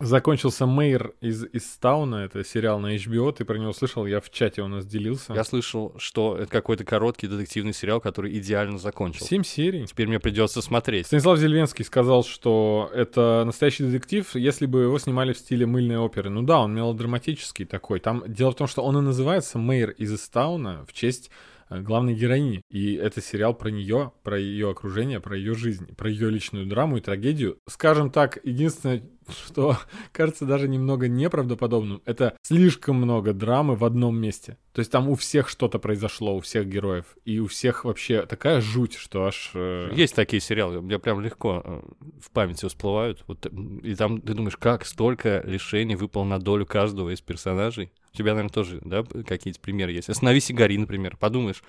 Закончился Мейер из, из это сериал на HBO, ты про него слышал, я в чате у нас делился. Я слышал, что это какой-то короткий детективный сериал, который идеально закончил. Семь серий. Теперь мне придется смотреть. Станислав Зельвенский сказал, что это настоящий детектив, если бы его снимали в стиле мыльной оперы. Ну да, он мелодраматический такой. Там дело в том, что он и называется Мейер из Истауна в честь главной героини. И это сериал про нее, про ее окружение, про ее жизнь, про ее личную драму и трагедию. Скажем так, единственное, что кажется даже немного неправдоподобным, это слишком много драмы в одном месте. То есть там у всех что-то произошло, у всех героев. И у всех вообще такая жуть, что аж... э, Есть такие сериалы, мне прям легко э, в памяти всплывают. Вот, и там ты думаешь, как столько решений выпало на долю каждого из персонажей. У тебя, наверное, тоже, да, какие-то примеры есть. «Остановись и гори», например. Подумаешь,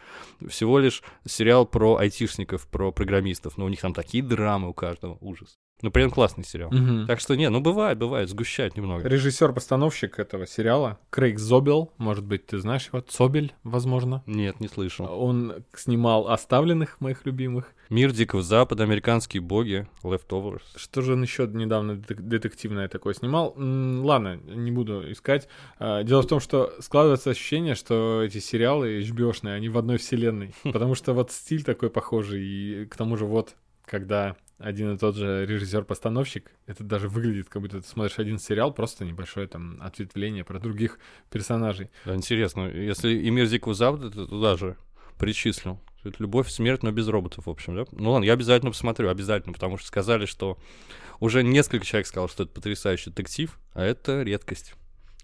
всего лишь сериал про айтишников, про программистов, но у них там такие драмы у каждого, ужас. Но при этом классный сериал. Мгм. Так что, не, ну бывает, бывает, сгущать немного. Режиссер-постановщик этого сериала Крейг Зобел, может быть, ты знаешь его, Цобель, возможно. Нет, не слышал. Он снимал «Оставленных», моих любимых. Мир Дикого Запада, американские боги, Leftovers. Что же он еще недавно детек- детективное такое снимал? Ладно, не буду искать. А, Дело в том, что складывается ощущение, что эти сериалы HBO-шные, они в одной вселенной. Потому что вот стиль такой похожий, и к тому же вот, когда один и тот же режиссер-постановщик, это даже выглядит, как будто ты смотришь один сериал, просто небольшое там ответвление про других персонажей. Да, интересно, если и Мир Дикого Запада, ты туда же причислил. Это любовь, смерть, но без роботов, в общем, да? Ну ладно, я обязательно посмотрю, обязательно, потому что сказали, что уже несколько человек сказал, что это потрясающий детектив, а это редкость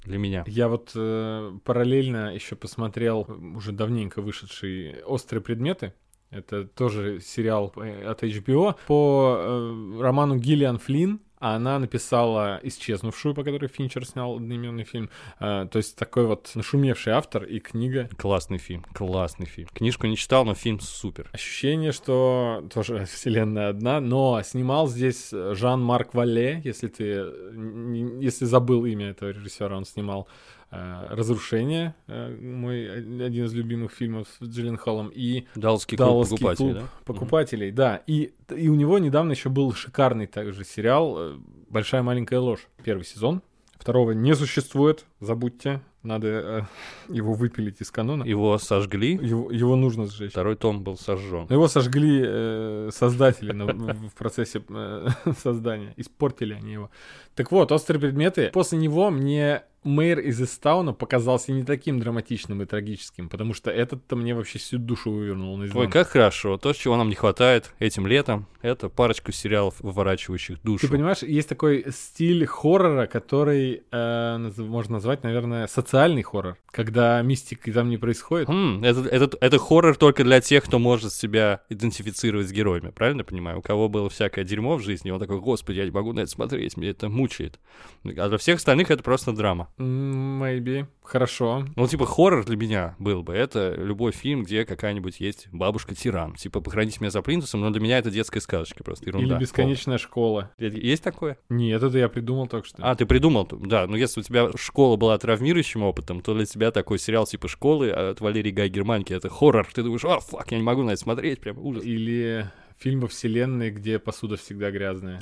для меня. Я вот э, параллельно еще посмотрел уже давненько вышедший «Острые предметы». Это тоже сериал э, от HBO по э, роману Гиллиан Флинн. А она написала «Исчезнувшую», по которой Финчер снял одноименный фильм. Э, то есть такой вот нашумевший автор и книга. Классный фильм, классный фильм. Книжку не читал, но фильм супер. Ощущение, что тоже вселенная одна, но снимал здесь Жан-Марк Вале, если ты э, если забыл имя этого режиссера, он снимал «Разрушение», э, мой один из любимых фильмов с Джилленхолом, и Далласский клуб «Далласский покупателей, клуб да? покупателей, да. И, и у него недавно еще был шикарный также сериал э, «Большая маленькая ложь», первый сезон. Второго не существует, забудьте, надо э, его выпилить из канона. Его сожгли, Его, его нужно сжечь. второй том был сожжен. Его сожгли э, создатели в процессе э, создания. Испортили они его. Так вот, «Острые предметы». После него мне Мэйр из Истауна показался не таким драматичным и трагическим, потому что этот-то мне вообще всю душу вывернул Ой, наизнанку. как хорошо. То, чего нам не хватает этим летом, это парочку сериалов, выворачивающих душу. Ты понимаешь, есть такой стиль хоррора, который э, можно назвать, наверное, социальный хоррор, когда мистики там не происходит. Хм, это, это, это хоррор только для тех, кто может себя идентифицировать с героями, правильно понимаю? У кого было всякое дерьмо в жизни, он такой, господи, я не могу на это смотреть, меня это мучает. А для всех остальных это просто драма. Maybe. Хорошо. Ну, типа, хоррор для меня был бы. Это любой фильм, где какая-нибудь есть бабушка-тиран. Типа, похороните меня за плинтусом, но для меня это детская сказочка просто, ерунда. Или бесконечная школа. Полная. Есть такое? Нет, это я придумал только что. А, ты придумал, да. Но если у тебя школа была травмирующим опытом, то для тебя такой сериал типа «Школы» от Валерии Гай Германки — это хоррор. Ты думаешь, а, фак, я не могу на это смотреть, прям ужас. Или фильм во вселенной, где посуда всегда грязная.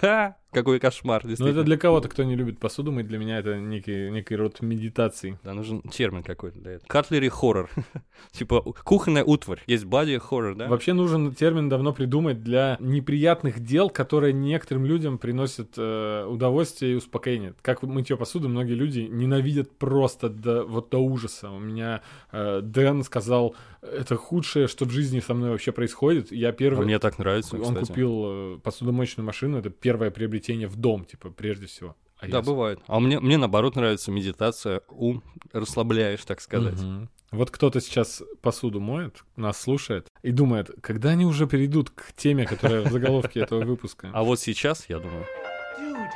Какой кошмар, Но действительно. Ну, это для кого-то, кто не любит посуду мыть, для меня это некий, некий род медитации. Да, нужен термин какой-то для этого. Катлери хоррор. Типа кухонная утварь. Есть бади хоррор, да? Вообще нужен термин давно придумать для неприятных дел, которые некоторым людям приносят э, удовольствие и успокоение. Как мытье посуды, многие люди ненавидят просто до, вот до ужаса. У меня э, Дэн сказал, это худшее, что в жизни со мной вообще происходит. Я первый... Мне так нравится, Он кстати. купил э, посудомоечную машину, это первое приобретение в дом, типа, прежде всего. А Да, я бывает. А мне, мне наоборот нравится медитация, ум расслабляешь, так сказать. Мгм. Вот кто-то сейчас посуду моет, нас слушает и думает, когда они уже перейдут к теме, которая в заголовке этого выпуска. А вот сейчас, я думаю, Dude,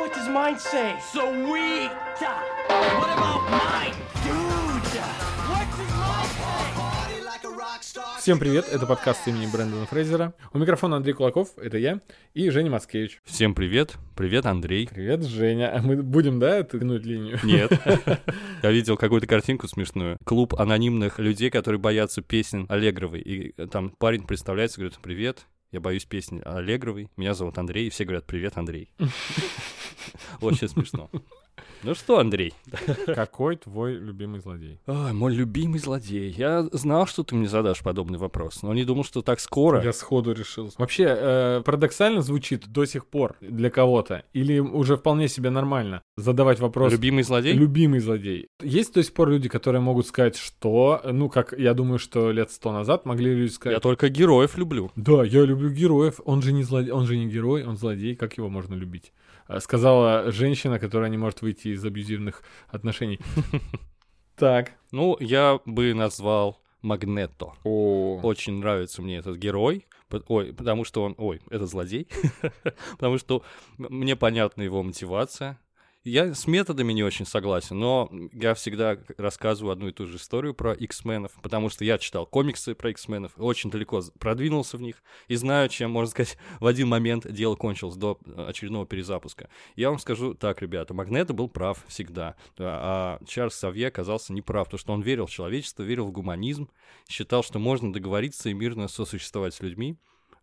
what does mine say? Sweet! What about mine? Всем привет, это подкаст имени Брэндона Фрейзера. У микрофона Андрей Кулаков, это я, и Женя Мацкевич. всем привет. Привет, Андрей. Привет, Женя. А мы будем, да, тянуть линию? Нет. Я видел какую-то картинку смешную. Клуб анонимных людей, которые боятся песен Аллегровой. И там парень представляется, говорит, привет, Я боюсь песни Аллегровой. Меня зовут Андрей, и все говорят «Привет, Андрей». Очень смешно. Ну что, Андрей? Какой твой любимый злодей? Ой, мой любимый злодей. Я знал, что ты мне задашь подобный вопрос, но не думал, что так скоро. Я сходу решил. Вообще, э, парадоксально звучит до сих пор для кого-то? Или уже вполне себе нормально задавать вопрос Любимый злодей? «любимый злодей»? Есть до сих пор люди, которые могут сказать, что... Ну, как я думаю, что лет сто назад могли люди сказать... Я только героев люблю. Да, я люблю героев. Он же не злодей, он же не герой, он злодей. Как его можно любить? Э, Сказала женщина, которая не может выйти из абьюзивных отношений. Так. Ну, я бы назвал Магнето. О. Очень нравится мне этот герой. Ой, потому что он... Ой, это злодей. потому что мне понятна его мотивация. Я с методами не очень согласен, но я всегда рассказываю одну и ту же историю про X-менов, потому что я читал комиксы про X-менов, очень далеко продвинулся в них и знаю, чем, можно сказать, в один момент дело кончилось до э, очередного перезапуска. Я вам скажу так, ребята, Магнето был прав всегда, а а Чарльз Савье оказался неправ, потому что он верил в человечество, верил в гуманизм, считал, что можно договориться и мирно сосуществовать с людьми.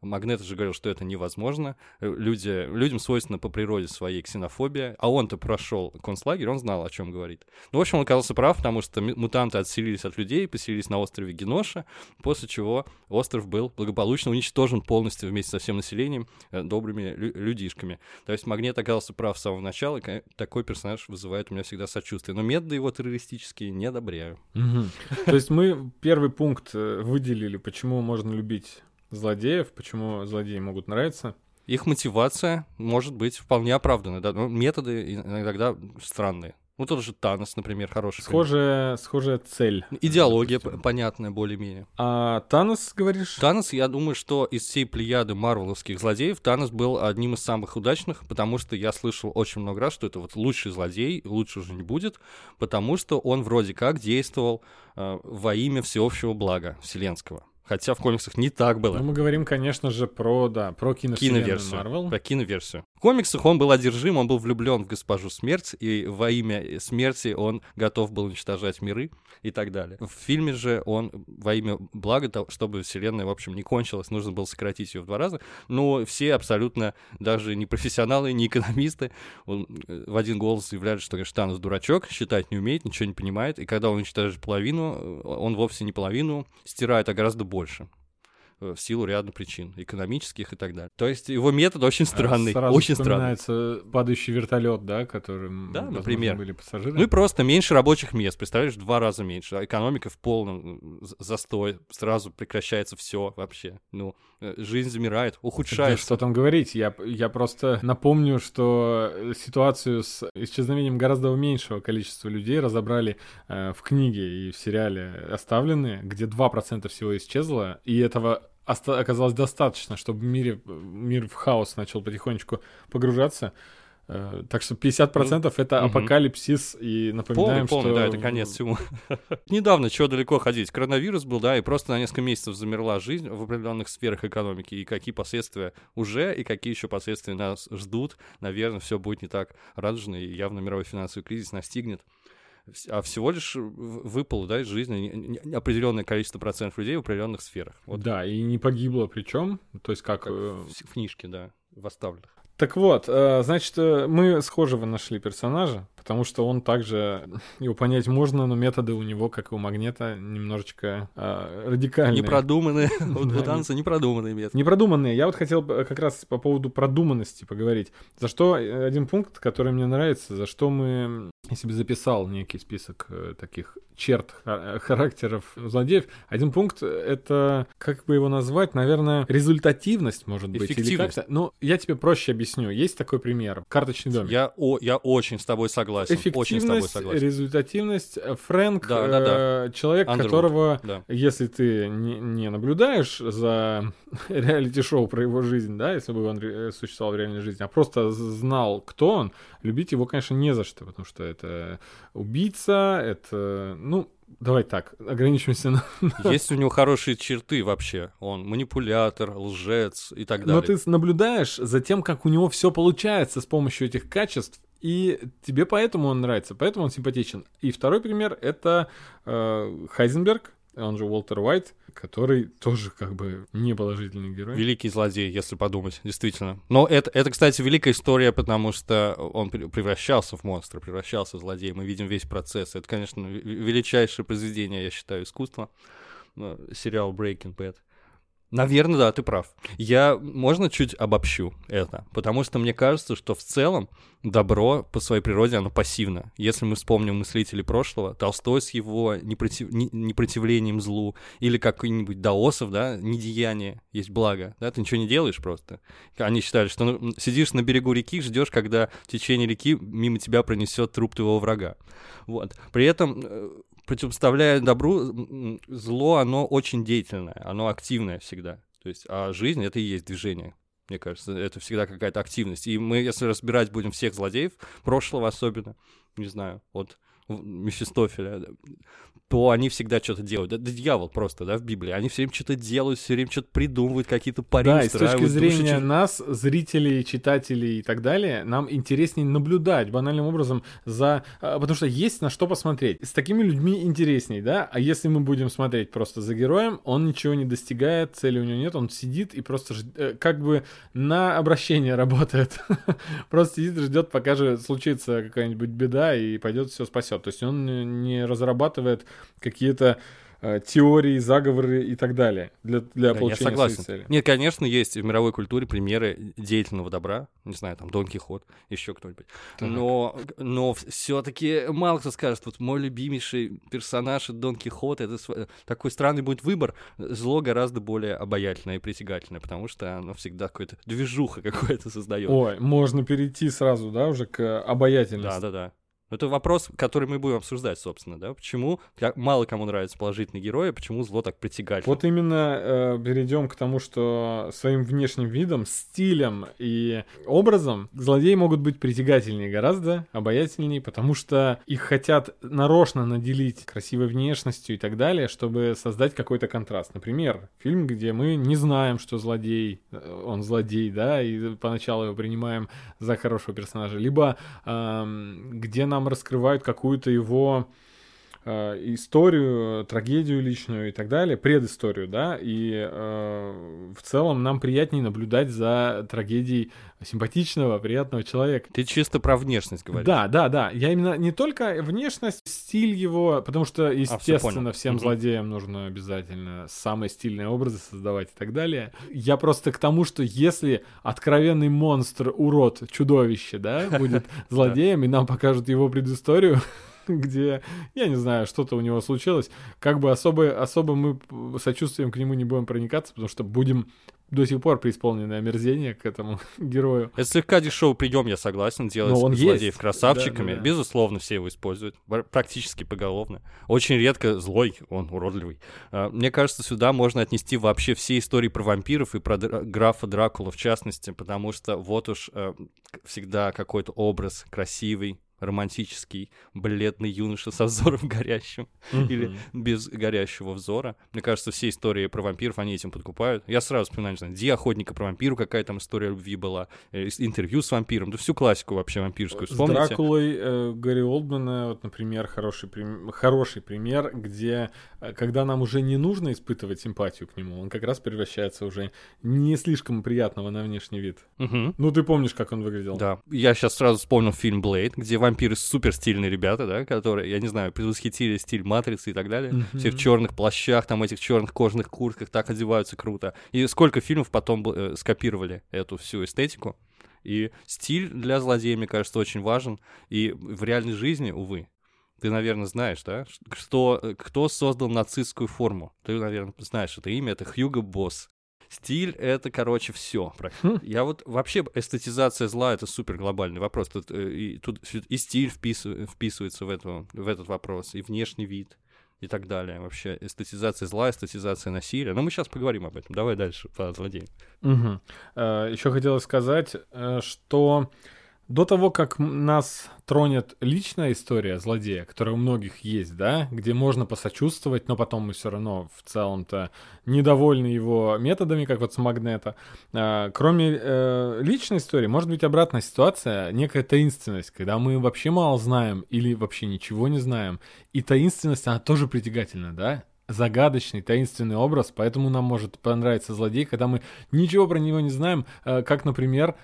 Магнет же говорил, что это невозможно. Э, Люди, людям свойственно по природе своей ксенофобия. А он-то прошел концлагерь, он знал, о чем говорит. Ну, в общем, он оказался прав, потому что мутанты отселились от людей, поселились на острове Геноша, после чего остров был благополучно уничтожен полностью вместе со всем населением э, добрыми лю- людишками. То есть Магнет оказался прав с самого начала, и ко- такой персонаж вызывает у меня всегда сочувствие. Но методы его террористические не одобряю. То есть мы первый пункт э, выделили, почему можно любить злодеев, почему злодеи могут нравиться. Их мотивация может быть вполне оправдана, да, но методы иногда странные. Ну, тот же Танос, например, хороший. пример. Схожая, схожая цель. Идеология Допустим. понятная более-менее. А Танос, говоришь? Танос, я думаю, что из всей плеяды марвеловских злодеев Танос был одним из самых удачных, потому что я слышал очень много раз, что это вот лучший злодей, лучше уже не будет, потому что он вроде как действовал э, во имя всеобщего блага вселенского. Хотя в комиксах не так было. Ну, мы говорим, конечно же, про, да, про киновселенную киноверсию. Марвел. Про киноверсию. Комиксах он был одержим, он был влюблен в госпожу смерть, и во имя смерти он готов был уничтожать миры и так далее. В фильме же он во имя блага, того, чтобы вселенная, в общем, не кончилась, нужно было сократить ее в два раза. Но все абсолютно, даже не профессионалы, не экономисты, он, э, в один голос заявляли, что Танос дурачок, считать не умеет, ничего не понимает, и когда он уничтожает половину, э, он вовсе не половину стирает, а гораздо больше э, в силу ряда причин, экономических и так далее. То есть его метод очень странный, Сразу очень странный. падающий вертолет, да, которым, Да, возможно, например. были пассажиры. Ну и просто меньше рабочих мест, представляешь, в два раза меньше. А Экономика в полном э, застой, сразу прекращается все вообще. Ну, э, жизнь замирает, Да ухудшается. что там говорить, я, я просто напомню, что э, ситуацию с исчезновением гораздо меньшего количества людей разобрали э, в книге и в сериале «Оставленные», где 2% всего исчезло, и этого оказалось достаточно, чтобы мире, мир в хаос начал потихонечку погружаться. Э, Так что 50% это мгм. апокалипсис, и напоминаем, Полный, полный, что... да, это конец всему. Недавно, чего далеко ходить, коронавирус был, да, и просто на несколько месяцев замерла жизнь в определенных сферах экономики, и какие последствия уже, и какие еще последствия нас ждут. Наверное, все будет не так радужно, и явно мировой финансовый кризис настигнет. А всего лишь выпало, да, из жизни определенное количество процентов людей в определенных сферах. Вот Да, и не погибло причем, то есть как... как э, в, в книжке, да, в оставленных. Так вот, э, значит, э, мы схожего нашли персонажа, потому что он также, его понять можно, но методы у него, как и у Магнета, немножечко э, радикальные. Непродуманные, у Да, у танца непродуманные методы. Непродуманные. Я вот хотел э, как раз по поводу продуманности поговорить. За что э, один пункт, который мне нравится, за что мы, я себе записал некий список э, таких черт ха- характеров злодеев. Один пункт — это, как бы его назвать, наверное, результативность, может быть. Или Эффективность. как-то. Ну, я тебе проще объясню. Есть такой пример. Карточный домик. Я, о, я очень с тобой согласен. Очень с тобой согласен. результативность. Фрэнк, Да, да, э, человек, Андервуд, которого, да. если ты не, не наблюдаешь за реалити-шоу про его жизнь, да, если бы он существовал в реальной жизни, а просто знал, кто он, любить его, конечно, не за что, потому что это убийца, это, ну, давай так, ограничимся на... Есть у него хорошие черты вообще. Он манипулятор, лжец и так далее. Но ты наблюдаешь за тем, как у него все получается с помощью этих качеств, и тебе поэтому он нравится, поэтому он симпатичен. И второй пример — это э, Хайзенберг он же Уолтер Уайт, который тоже как бы не положительный герой. Великий злодей, если подумать, действительно. Но это, это, кстати, великая история, потому что он пре- превращался в монстра, превращался в злодея. Мы видим весь процесс. Это, конечно, ве- величайшее произведение, я считаю, искусства. Ну, Сериал Breaking Bad. Наверное, да, ты прав. Я, можно чуть обобщу это, потому что мне кажется, что в целом добро по своей природе, оно пассивно. Если мы вспомним мыслителей прошлого, Толстой с его непротив... не- непротивлением злу, или какой-нибудь Даосов, да, недеяние есть благо, да, ты ничего не делаешь просто. Они считали, что ну, сидишь на берегу реки, ждешь, когда в течение реки мимо тебя пронесет труп твоего врага. Вот. При этом э, противопоставляя добру, зло, оно очень деятельное, оно активное всегда. То есть, а жизнь — это и есть движение. Мне кажется, это всегда какая-то активность. И мы, если разбирать будем всех злодеев, прошлого особенно, не знаю, от Мефистофеля, то они всегда что-то делают. Да, да дьявол просто, да, в Библии. Они все время что-то делают, все время что-то придумывают, какие-то пари Да, и с точки души зрения чер- нас, зрителей, читателей и так далее, нам интереснее наблюдать банальным образом за... а, Потому что есть на что посмотреть. С такими людьми интересней, да? А если мы будем смотреть просто за героем, он ничего не достигает, цели у него нет, он сидит и просто жд- э, как бы на обращение работает. Просто сидит ждет, пока же случится какая-нибудь беда и пойдет все спасет. То есть он не разрабатывает какие-то э, теории, заговоры и так далее для, для Да, я получения согласен. своей цели. Нет, конечно, есть в мировой культуре примеры деятельного добра. Не знаю, там Дон Кихот, еще кто-нибудь. Так. Но, но все-таки мало кто скажет, вот мой любимейший персонаж Дон Кихот, это такой странный будет выбор. Зло гораздо более обаятельное и притягательное, потому что оно всегда какое-то движуха какое-то создает. Ой, можно перейти сразу, да, уже к обаятельности. Да, да, да. Это вопрос, который мы будем обсуждать, собственно, да? Почему мало кому нравятся положительные герои, почему зло так притягательно? Вот именно э, перейдем к тому, что своим внешним видом, стилем и образом злодеи могут быть притягательнее гораздо, обаятельнее, потому что их хотят нарочно наделить красивой внешностью и так далее, чтобы создать какой-то контраст. Например, фильм, где мы не знаем, что злодей, э, он злодей, да, и поначалу его принимаем за хорошего персонажа, либо эм, где нам раскрывают какую-то его историю, трагедию личную и так далее, предысторию, да, и э, в целом нам приятнее наблюдать за трагедией симпатичного, приятного человека. Ты чисто про внешность говоришь. Да, да, да. Я именно не только внешность, стиль его, потому что, естественно, понял. всем Мгм. злодеям нужно обязательно самые стильные образы создавать и так далее. Я просто к тому, что если откровенный монстр, урод, чудовище, да, будет злодеем, и нам покажут его предысторию, где, я не знаю, что-то у него случилось, как бы особо, особо мы сочувствием к нему не будем проникаться, потому что будем до сих пор преисполнены омерзения к этому герою. Это слегка дешево прием, я согласен, делать Но он злодеев есть. красавчиками. Да, да, да. Безусловно, все его используют. пр- Практически поголовно. Очень редко злой, он уродливый. А, Мне кажется, сюда можно отнести вообще все истории про вампиров и про графа Дракула в частности, потому что вот уж э, всегда какой-то образ красивый, романтический, бледный юноша со взором горящим или без горящего взора. Мне кажется, все истории про вампиров, они этим подкупают. Я сразу вспоминаю, не знаю, Ди охотника про вампиру, какая там история любви была, э, с- интервью с вампиром, да всю классику вообще вампирскую С вспомните. Дракулой э, Гарри Олдмана, вот, например, хороший, прим- хороший пример, где, э, когда нам уже не нужно испытывать симпатию к нему, он как раз превращается уже не слишком приятного на внешний вид. Ну, ты помнишь, как он выглядел? Да, я сейчас сразу вспомнил фильм Блейд, где вампиры супер стильные ребята, да, которые, я не знаю, предвосхитили стиль Матрицы и так далее. Все в черных плащах, там этих черных кожаных куртках, так одеваются круто. И сколько фильмов потом э, скопировали эту всю эстетику. И стиль для злодея, мне кажется, очень важен. И в реальной жизни, увы, ты, наверное, знаешь, да, что, э, кто создал нацистскую форму. Ты, наверное, знаешь это имя, это Хьюго Босс. Стиль — это, короче, все. Я вот вообще эстетизация зла — это супер глобальный вопрос. Тут, э, и, тут и стиль вписыв- вписывается в, эту, в этот вопрос, и внешний вид, и так далее. Вообще эстетизация зла, эстетизация насилия. Но мы сейчас поговорим об этом. Давай дальше по злодеям. Еще хотелось сказать, э, что до того, как нас тронет личная история злодея, которая у многих есть, да, где можно посочувствовать, но потом мы все равно в целом-то недовольны его методами, как вот с Магнета. А, Кроме э, личной истории, может быть обратная ситуация, некая таинственность, когда мы вообще мало знаем или вообще ничего не знаем. И таинственность, она тоже притягательна, да? загадочный, таинственный образ, поэтому нам может понравиться злодей, когда мы ничего про него не знаем, э, как, например,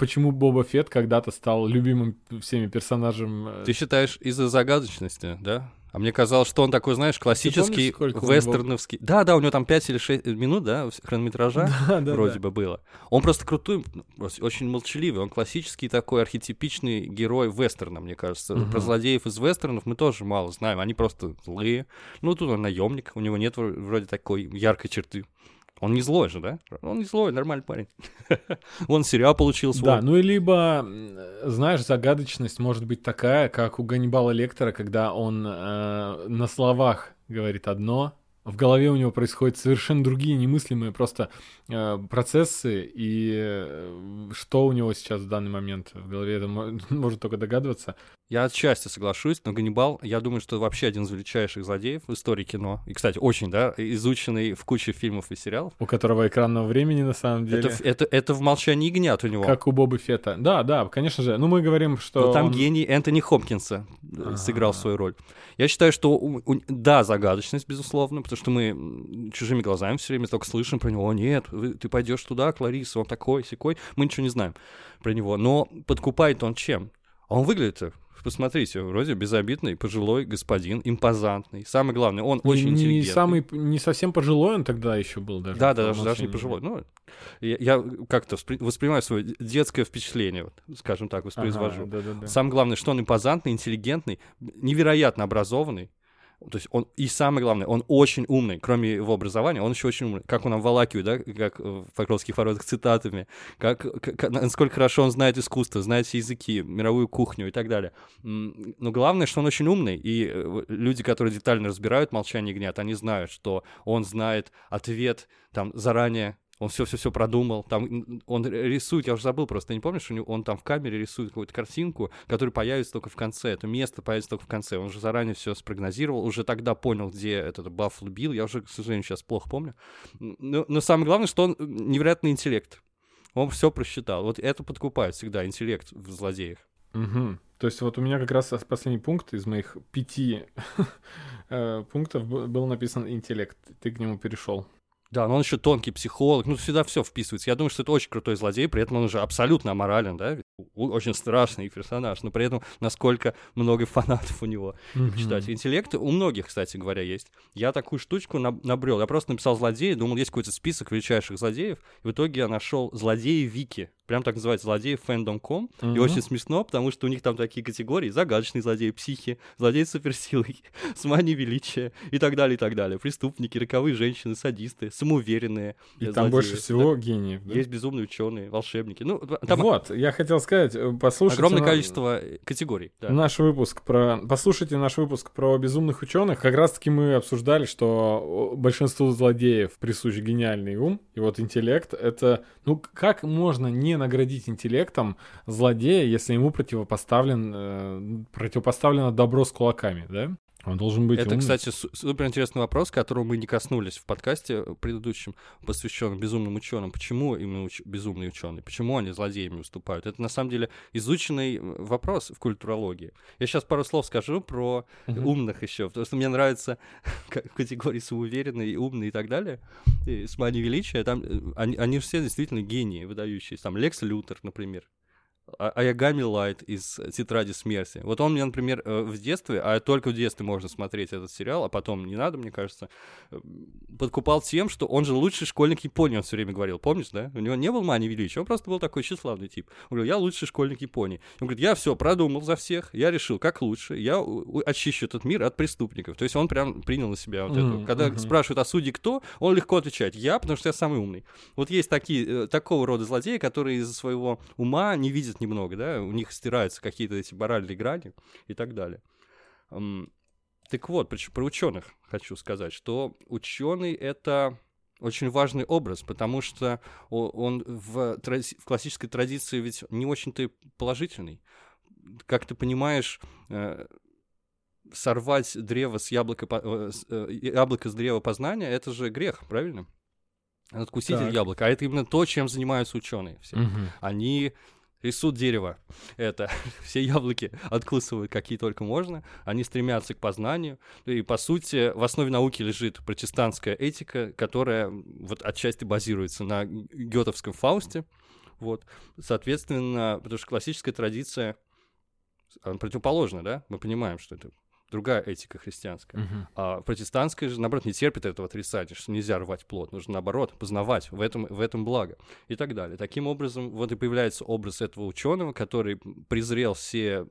почему Боба Фетт когда-то стал любимым всеми персонажем. э, Ты считаешь из-за загадочности, да? А мне казалось, что он такой, знаешь, классический него? вестерновский. Да, да, у него там 5 или 6 минут, да, хронометража Да, да, вроде да. бы было. Он просто крутой, просто очень молчаливый. Он классический такой архетипичный герой вестерна, мне кажется. Мгм. Про злодеев из вестернов мы тоже мало знаем. Они просто злые. Ну, тут он наемник, у него нет вро- вроде такой яркой черты. Он не злой же, да? Он не злой, нормальный парень. Он сериал получил свой. Да, ну и либо, знаешь, загадочность может быть такая, как у Ганнибала Лектора, когда он э, на словах говорит одно, в голове у него происходят совершенно другие немыслимые просто э, процессы, и э, что у него сейчас в данный момент в голове, это мо- может только догадываться. Я отчасти соглашусь, но Ганнибал, я думаю, что вообще один из величайших злодеев в истории кино. И, кстати, очень, да, изученный в куче фильмов и сериалов. У которого экранного времени на самом деле, Это, это, это в «Молчании ягнят» у него. как у Бобы Фета. Да, да, конечно же. Ну, мы говорим, что... Но там он- гений Энтони Хопкинса э, сыграл свою роль. Я считаю, что, у- у- да, загадочность, безусловно, потому что мы чужими глазами все время только слышим про него. О, нет, вы- ты пойдешь туда, Клариса, он такой, секой. Мы ничего не знаем про него. Но подкупает он чем? А он выглядит Посмотрите, вроде безобидный, пожилой господин, импозантный. Самое главное, он не- очень не, интеллигентный. самый, не совсем пожилой он тогда еще был даже. Да, да, даже, даже не «Молчании пожилой. Ну, я, я как-то воспри- воспринимаю свое детское впечатление, вот, скажем так, воспроизвожу. Ага, да-да-да. Самое главное, что он импозантный, интеллигентный, невероятно образованный. То есть он, и самое главное, он очень умный, кроме его образования, он еще очень умный. Как он обволакивает, да, как в фольклорских воротах цитатами, как, как- насколько хорошо он знает искусство, знает все языки, мировую кухню и так далее. Но главное, что он очень умный, и э, люди, которые детально разбирают «Молчание ягнят», они знают, что он знает ответ там заранее, он все-все-все продумал, там он рисует, я уже забыл просто, не помнишь, у него- он там в камере рисует какую-то картинку, которая появится только в конце, это место появится только в конце, он уже заранее все спрогнозировал, уже тогда понял, где этот Баффало Билл, я уже, к сожалению, сейчас плохо помню, но, но самое главное, что он невероятный интеллект, он все просчитал, вот это подкупает всегда, интеллект в злодеях. Мгм. То есть вот у меня как раз последний пункт из моих пяти э, пунктов был написан интеллект. Ты к нему перешел. Да, но он еще тонкий психолог, ну, сюда все вписывается. Я думаю, что это очень крутой злодей, при этом он уже абсолютно аморален, да, очень страшный персонаж, но при этом насколько много фанатов у него читать. Интеллект у многих, кстати говоря, есть. Я такую штучку наб- набрел. Я просто написал злодеи, думал, есть какой-то список величайших злодеев, и в итоге я нашел злодеи Вики. Прям так называется, злодеи fandom.com. И Мгм. очень смешно, потому что у них там такие категории. Загадочные злодеи, психи, злодеи с суперсилой, с манией величия и так далее, и так далее. Преступники, роковые женщины, садисты, самоуверенные. И э, там злодеи. больше Да. всего гениев. да? Есть безумные ученые, волшебники. Ну, там Вот, я хотел сказать, э, послушайте... огромное на- количество э, категорий. да. Наш выпуск про... Послушайте наш выпуск про безумных ученых. Как раз-таки мы обсуждали, что большинству злодеев присущ гениальный ум, и вот интеллект — это... Ну, как можно не наградить интеллектом злодея, если ему противопоставлен, э, противопоставлено добро с кулаками, да? Он должен быть Это, умным. кстати, супер интересный вопрос, которого мы не коснулись в подкасте э, предыдущем, посвященном безумным ученым. Почему именно уч- безумные ученые? Почему они злодеями выступают? Это на самом деле изученный э, вопрос в культурологии. Я сейчас пару слов скажу про Мгм. умных еще, потому что мне нравится категории самоуверенный, умный и так далее, и с манией величия, там э, они, они все действительно гении выдающиеся. Там Лекс Лютер, например, а- Аягами Лайт из «Тетради смерти». Вот он мне, например, э, в детстве, а только в детстве можно смотреть этот сериал, а потом не надо, мне кажется, э, подкупал тем, что он же лучший школьник Японии, он все время говорил, помнишь, да? У него не был мании величия, он просто был такой тщеславный тип. Он говорил, я лучший школьник Японии. Он говорит, я все продумал за всех, я решил, как лучше, я очищу этот мир от преступников. То есть он прям принял на себя вот Мгм, это. Когда мгм. спрашивают о суде кто, он легко отвечает, я, потому что я самый умный. Вот есть такие, э, такого рода злодеи, которые из-за своего ума не видят немного, да, у них стираются какие-то эти моральные грани и так далее. Так вот, про, про ученых хочу сказать, что ученый это очень важный образ, потому что он в, тради- в классической традиции ведь не очень-то положительный. Как ты понимаешь, э, сорвать древо с яблока, э, э, яблоко с древа познания, это же грех, правильно? Откусить Так. яблоко. А это именно то, чем занимаются ученые все. Мгм. Они рисуют дерево. Это все яблоки откусывают, какие только можно. Они стремятся к познанию. И, по сути, в основе науки лежит протестантская этика, которая вот отчасти базируется на гетовском Фаусте. Вот. Соответственно, потому что классическая традиция она противоположна, да? Мы понимаем, что это другая этика христианская. Мгм. А протестантская же, наоборот, не терпит этого отрицания, что нельзя рвать плод. Нужно, наоборот, познавать, в этом, в этом благо. И так далее. Таким образом, вот и появляется образ этого ученого, который презрел все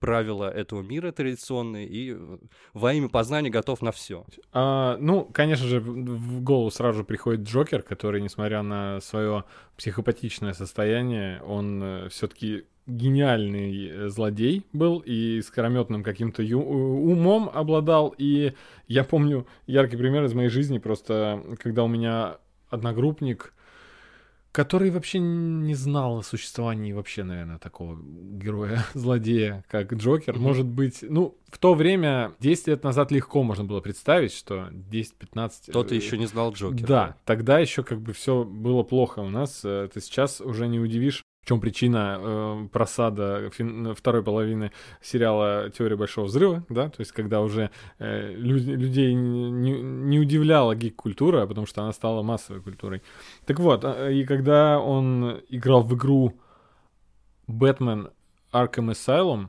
правила этого мира традиционные и э, во имя познания готов на все. А, ну, конечно же, в голову сразу же приходит Джокер, который, несмотря на свое психопатичное состояние, он все-таки гениальный э, злодей был и скорометным каким-то ю- умом обладал. И я помню яркий пример из моей жизни, просто когда у меня одногруппник, который вообще не знал о существовании вообще, наверное, такого героя-злодея, как Джокер. Может быть, ну, в то время, 10 лет назад легко можно было представить, что 10-15... Кто-то э, еще не знал Джокера. Да, тогда еще как бы все было плохо у нас. э, Ты сейчас уже не удивишь, в чем причина э, просада фин- второй половины сериала «Теория большого взрыва», да, то есть когда уже э, лю- людей не, не- удивляла гик-культура, потому что она стала массовой культурой. Так вот, э, и когда он играл в игру «Бэтмен Arkham Asylum»,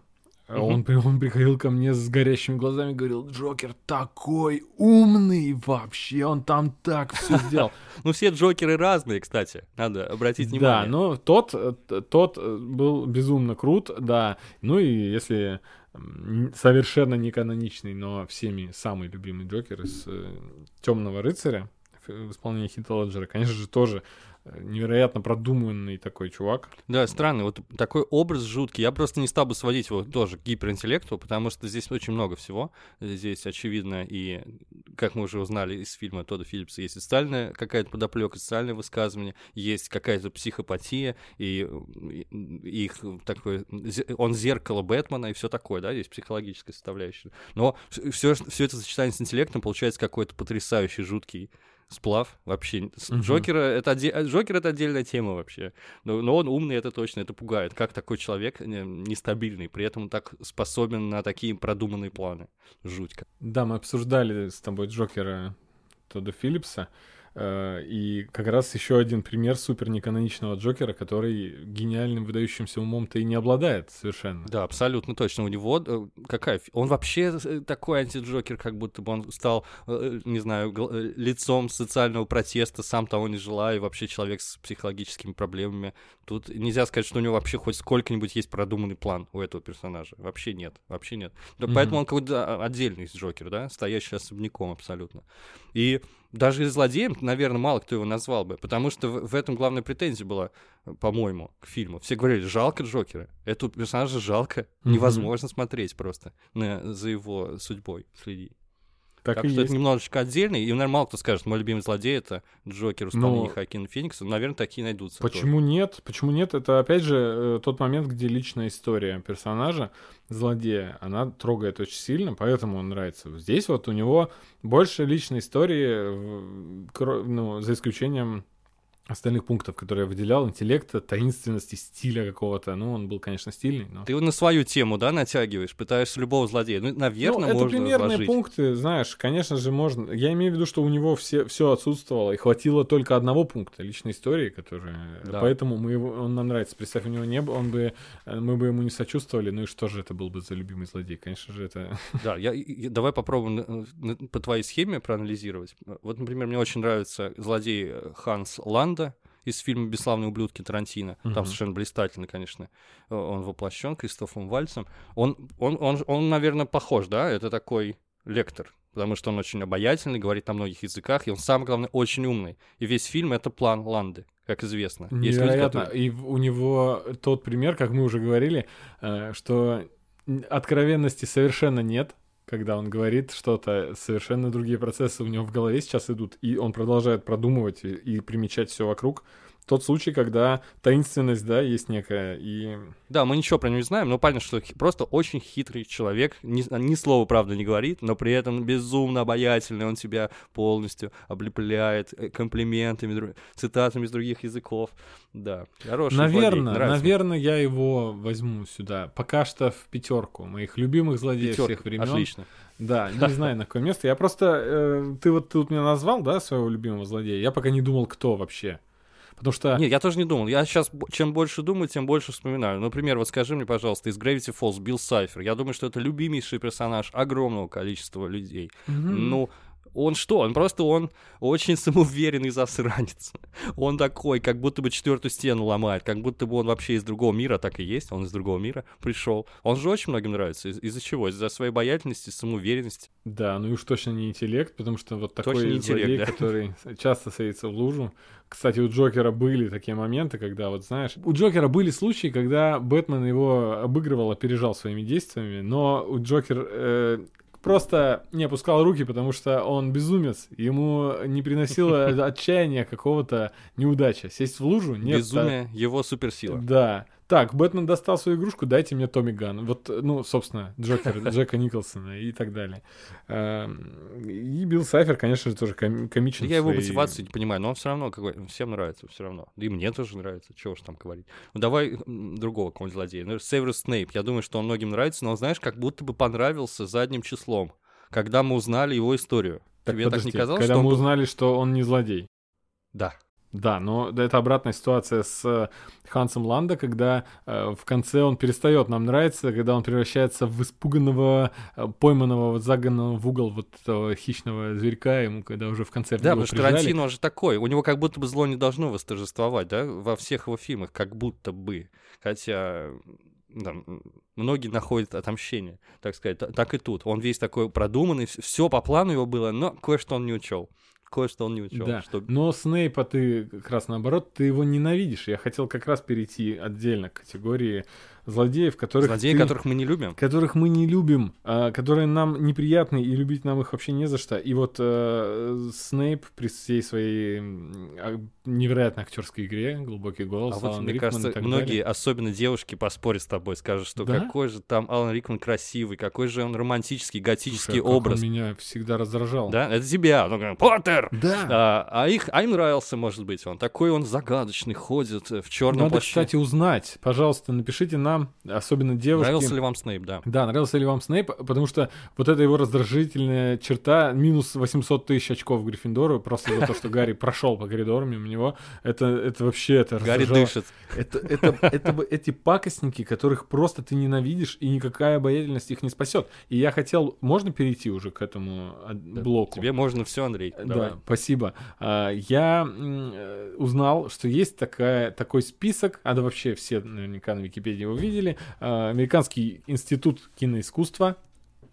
э, он, он приходил ко мне с горящими глазами и говорил, Джокер такой умный вообще, он там так все сделал. Ну, все Джокеры разные, кстати. Надо обратить Да, внимание. но тот, э, тот э, был безумно крут, да. Ну и если совершенно не каноничный, но всеми самый любимый Джокер из Темного рыцаря в исполнении Хита Леджера, конечно же, тоже невероятно продуманный такой чувак. Да, странный, вот такой образ жуткий. Я просто не стал бы сводить его тоже к гиперинтеллекту, потому что здесь очень много всего. Здесь, очевидно, и, как мы уже узнали из фильма Тодда Филлипса, есть социальная какая-то подоплека, социальное высказывание, есть какая-то психопатия, и, и их такой... Он зеркало Бэтмена и все такое, да, здесь психологическая составляющая. Но все, все это сочетание с интеллектом получается какой-то потрясающий, жуткий сплав вообще. Мгм. Джокера это, отде- Джокер это отдельная тема вообще. Но, но он умный, это точно, это пугает. Как такой человек нестабильный, при этом так способен на такие продуманные планы. Жутько. Да, мы обсуждали с тобой Джокера Тодда Филлипса, и как раз еще один пример супер неканоничного Джокера, который гениальным выдающимся умом-то и не обладает совершенно. Да, абсолютно точно. У него э, какая... Он вообще э, такой антиджокер, как будто бы он стал, э, не знаю, э, лицом социального протеста, сам того не желая, и вообще человек с психологическими проблемами. Тут нельзя сказать, что у него вообще хоть сколько-нибудь есть продуманный план у этого персонажа. Вообще нет, вообще нет. Мгм. Поэтому он какой-то а, отдельный Джокер, да, стоящий особняком абсолютно. И даже злодеем, наверное, мало кто его назвал бы, потому что в, в этом главная претензия была, по-моему, к фильму. Все говорили, жалко Джокера, этого персонажа жалко, невозможно смотреть просто на, за его судьбой, следить. Так, Так, и что есть. это немножечко отдельный, и, наверное, мало кто скажет, мой любимый злодей — это Джокер в исполнении Ну, Хакина Феникса. Наверное, такие найдутся. тоже. Почему нет? Почему нет? Это опять же э, тот момент, где личная история персонажа, злодея, она трогает очень сильно, поэтому он нравится. Здесь вот у него больше личной истории, ну, за исключением остальных пунктов, которые я выделял, интеллекта, таинственности, стиля какого-то. Ну, он был, конечно, стильный, но... Ты его на свою тему, да, натягиваешь, пытаешься любого злодея. Ну, наверное, ну, это можно примерные изложить. пункты, знаешь, конечно же, можно. Я имею в виду, что у него все, все отсутствовало, и хватило только одного пункта личной истории, которая. Да. Поэтому мы его, он нам нравится. Представь, у него не было, он бы, э, мы бы ему не сочувствовали. Ну и что же это был бы за любимый злодей? Конечно же, это. Да, я, я- давай попробуем э, по твоей схеме проанализировать. Вот, например, мне очень нравится злодей э, Ханс Ланда из фильма «Бесславные ублюдки» Тарантино. Там Мгм. совершенно блистательно, конечно. э, Он воплощен Кристофом Вальцем. Он, он, он, он, наверное, похож, да? Это такой лектор. Потому что он очень обаятельный, говорит на многих языках, и он, самое главное, очень умный. И весь фильм — это план Ланды, как известно. Есть люди, Невероятно. которые- И у него тот пример, как мы уже говорили, э, что откровенности совершенно нет, когда он говорит что-то, совершенно другие процессы у него в голове сейчас идут, и он продолжает продумывать и, и примечать все вокруг. Тот случай, когда таинственность, да, есть некая, и... Да, мы ничего про него не знаем, но понятно, что просто очень хитрый человек, ни, ни слова, правда, не говорит, но при этом безумно обаятельный, он тебя полностью облепляет э, комплиментами, цитатами из других языков. Да, хороший злодей, Наверное, мне. наверное, я его возьму сюда. Пока что в пятерку моих любимых злодеев Пятёрка, всех времен. Отлично. Да, не знаю, на какое место. Я просто... э, ты вот тут меня назвал, да, своего любимого злодея? Я пока не думал, кто вообще. Потому что... Нет, я тоже не думал. Я сейчас, чем больше думаю, тем больше вспоминаю. Например, вот скажи мне, пожалуйста, из Gravity Falls Билл Сайфер. Я думаю, что это любимейший персонаж огромного количества людей. Мгм. Ну, он что? Он просто, он очень самоуверенный засранец. Он такой, как будто бы четвертую стену ломает, как будто бы он вообще из другого мира, так и есть, он из другого мира пришел. Он же очень многим нравится. Из- Из-за чего? Из-за своей обаятельности, самоуверенности. Да, ну и уж точно не интеллект, потому что вот такой Точно не интеллект, злодей, да. который часто садится в лужу. Кстати, у Джокера были такие моменты, когда, вот знаешь, у Джокера были случаи, когда Бэтмен его обыгрывал, опережал своими действиями, но у Джокер э, просто не опускал руки, потому что он безумец, ему не приносило отчаяния какого-то неудача. Сесть в лужу? Нет. Безумие, его суперсила. Да. Так, Бэтмен достал свою игрушку, дайте мне Томми Ган. Вот, ну, собственно, Джокер, Джека Николсона и так далее. Эм, И Билл Сайфер, конечно же, тоже ком- комичен. Я его мотивацию не понимаю, но он все равно какой, всем нравится, все равно. Да и мне тоже нравится, чего уж там говорить. Ну давай другого какого-нибудь злодея. Ну, Северус Снейп. Я думаю, что он многим нравится, но знаешь, как будто бы понравился задним числом, когда мы узнали его историю. Так, Тебе подожди, так не казалось, когда что мы был- узнали, что он не злодей. Да. Да, но это обратная ситуация с э, Хансом Ланда, когда э, в конце он перестает нам нравиться, когда он превращается в испуганного, э, пойманного, вот загнанного в угол вот этого хищного зверька, ему когда уже в конце Да, потому что. Тарантино же такой. У него как будто бы зло не должно восторжествовать, да, во всех его фильмах, как будто бы. Хотя да, м, многие находят отомщение, так сказать. Так и тут. Он весь такой продуманный, все по плану его было, но кое-что он не учел. Кое-что он не учел. Да, Что... но Снейпа ты как раз наоборот, ты его ненавидишь. Я хотел как раз перейти отдельно к категории злодеев, которых Злодеи, ты- которых мы не любим. которых мы не любим, а, которые нам неприятны, и любить нам их вообще не за что. И вот э, Снейп при всей своей а, невероятной актерской игре, глубокий голос, А вот, Алан мне Рикман кажется, многие, далее. особенно девушки, поспорят с тобой, скажут, что Да? какой же там Алан Рикман красивый, какой же он романтический, готический Слушай, а образ. Он меня всегда раздражал. Да, это тебя. Он говорит, Поттер! Да. А, а их, а им нравился, может быть, он такой он загадочный, ходит э, в черном Надо, плаще. кстати, узнать. Пожалуйста, напишите нам, особенно девушки. Нравился ли вам Снейп, да? Да, нравился ли вам Снейп, потому что вот эта его раздражительная черта, минус 800 тысяч очков Гриффиндору, просто за то, что Гарри прошел по коридору мимо него, это, это вообще это Гарри дышит. Это, это, эти пакостники, которых просто ты ненавидишь, и никакая обаятельность их не спасет. И я хотел, можно перейти уже к этому а, блоку? Тебе можно все, Андрей. Да, спасибо. А, Я э, узнал, что есть такая, такой список, а да вообще все наверняка на Википедии его видели, а, Американский институт киноискусства,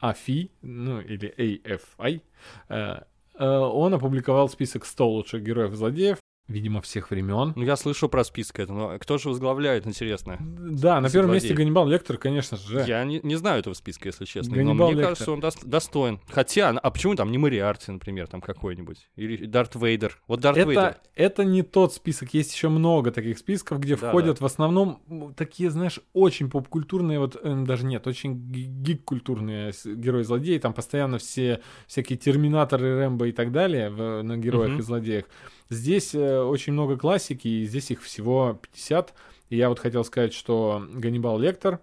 АФИ, ну или AFI, э, э, он опубликовал список 100 лучших героев и злодеев, видимо, всех времен. Ну, я слышал про список это, но кто же возглавляет, интересно? Да, на первом месте. Ганнибал Лектор, конечно же. Я не, не знаю этого списка, если честно. Ганнибал но мне Лектор. кажется, он дос- достоин. Хотя, а почему там не Мариарти, например, там какой-нибудь? Или Дарт Вейдер? Вот Дарт Вейдер. Это, это не тот список, есть еще много таких списков, где Да, входят в основном такие, знаешь, очень поп-культурные, вот эм, даже нет, очень ги- гик-культурные герои-злодеи, там постоянно все всякие терминаторы, Рэмбо и так далее в- на героях Мгм. и злодеях. Здесь э, очень много классики, и здесь их всего 50. И я вот хотел сказать, что Ганнибал Лектор,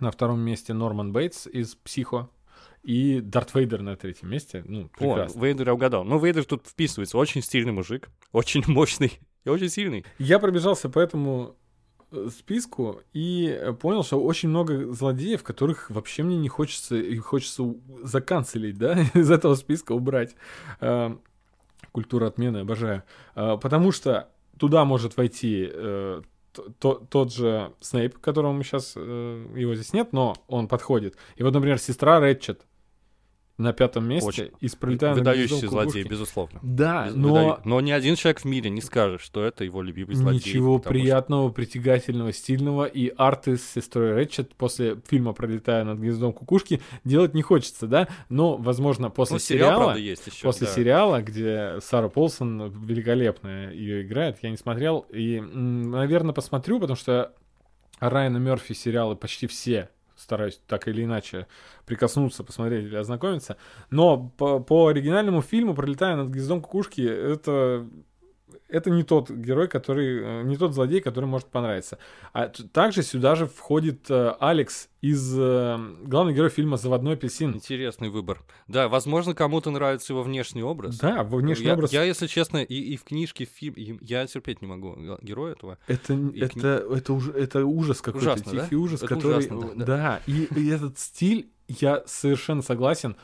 на втором месте Норман Бейтс из «Психо», и Дарт Вейдер на третьем месте. Ну, О, прекрасно. Вейдер я угадал. Ну, Вейдер тут вписывается. Очень стильный мужик. Очень мощный и очень сильный. Я пробежался по этому э, списку и э, понял, что очень много злодеев, которых вообще мне не хочется, и хочется заканцелить, да, из этого списка убрать. Э, Культура отмены, обожаю. Э, Потому что туда может войти э, то- тот же Снейп, которого мы сейчас, его здесь нет, но он подходит. И вот, например, сестра Рэтчет на пятом месте Очень из «Пролетая Выдающийся злодей, кукушки». безусловно. Да, Без- но выдаю- но ни один человек в мире не скажет, что это его любимый злодей. ничего потому что- приятного, притягательного, стильного и арты с сестрой Рэтчет после фильма «Пролетая над гнездом кукушки» делать не хочется, да? Но, возможно, после Ну, сериал, сериала... правда, есть еще. После да. сериала, где Сара Полсон великолепно ее играет, я не смотрел. И, наверное, посмотрю, потому что Райана Мерфи сериалы почти все стараюсь так или иначе прикоснуться, посмотреть или ознакомиться. Но по, по оригинальному фильму «Пролетая над гнездом кукушки» это это не тот герой, который, э, не тот злодей, который может понравиться. А также сюда же входит э, Алекс из э, главный герой фильма «Заводной апельсин». Интересный выбор. Да, возможно, кому-то нравится его внешний образ. Да, внешний я, образ я, если честно, и, и в книжке, в фильме, я терпеть не могу героя этого. Это, И это, это, уж, это ужас какой-то, Ужасно, да? тихий ужас, Это который... ужасно, да, да. и, и этот стиль, я совершенно согласен,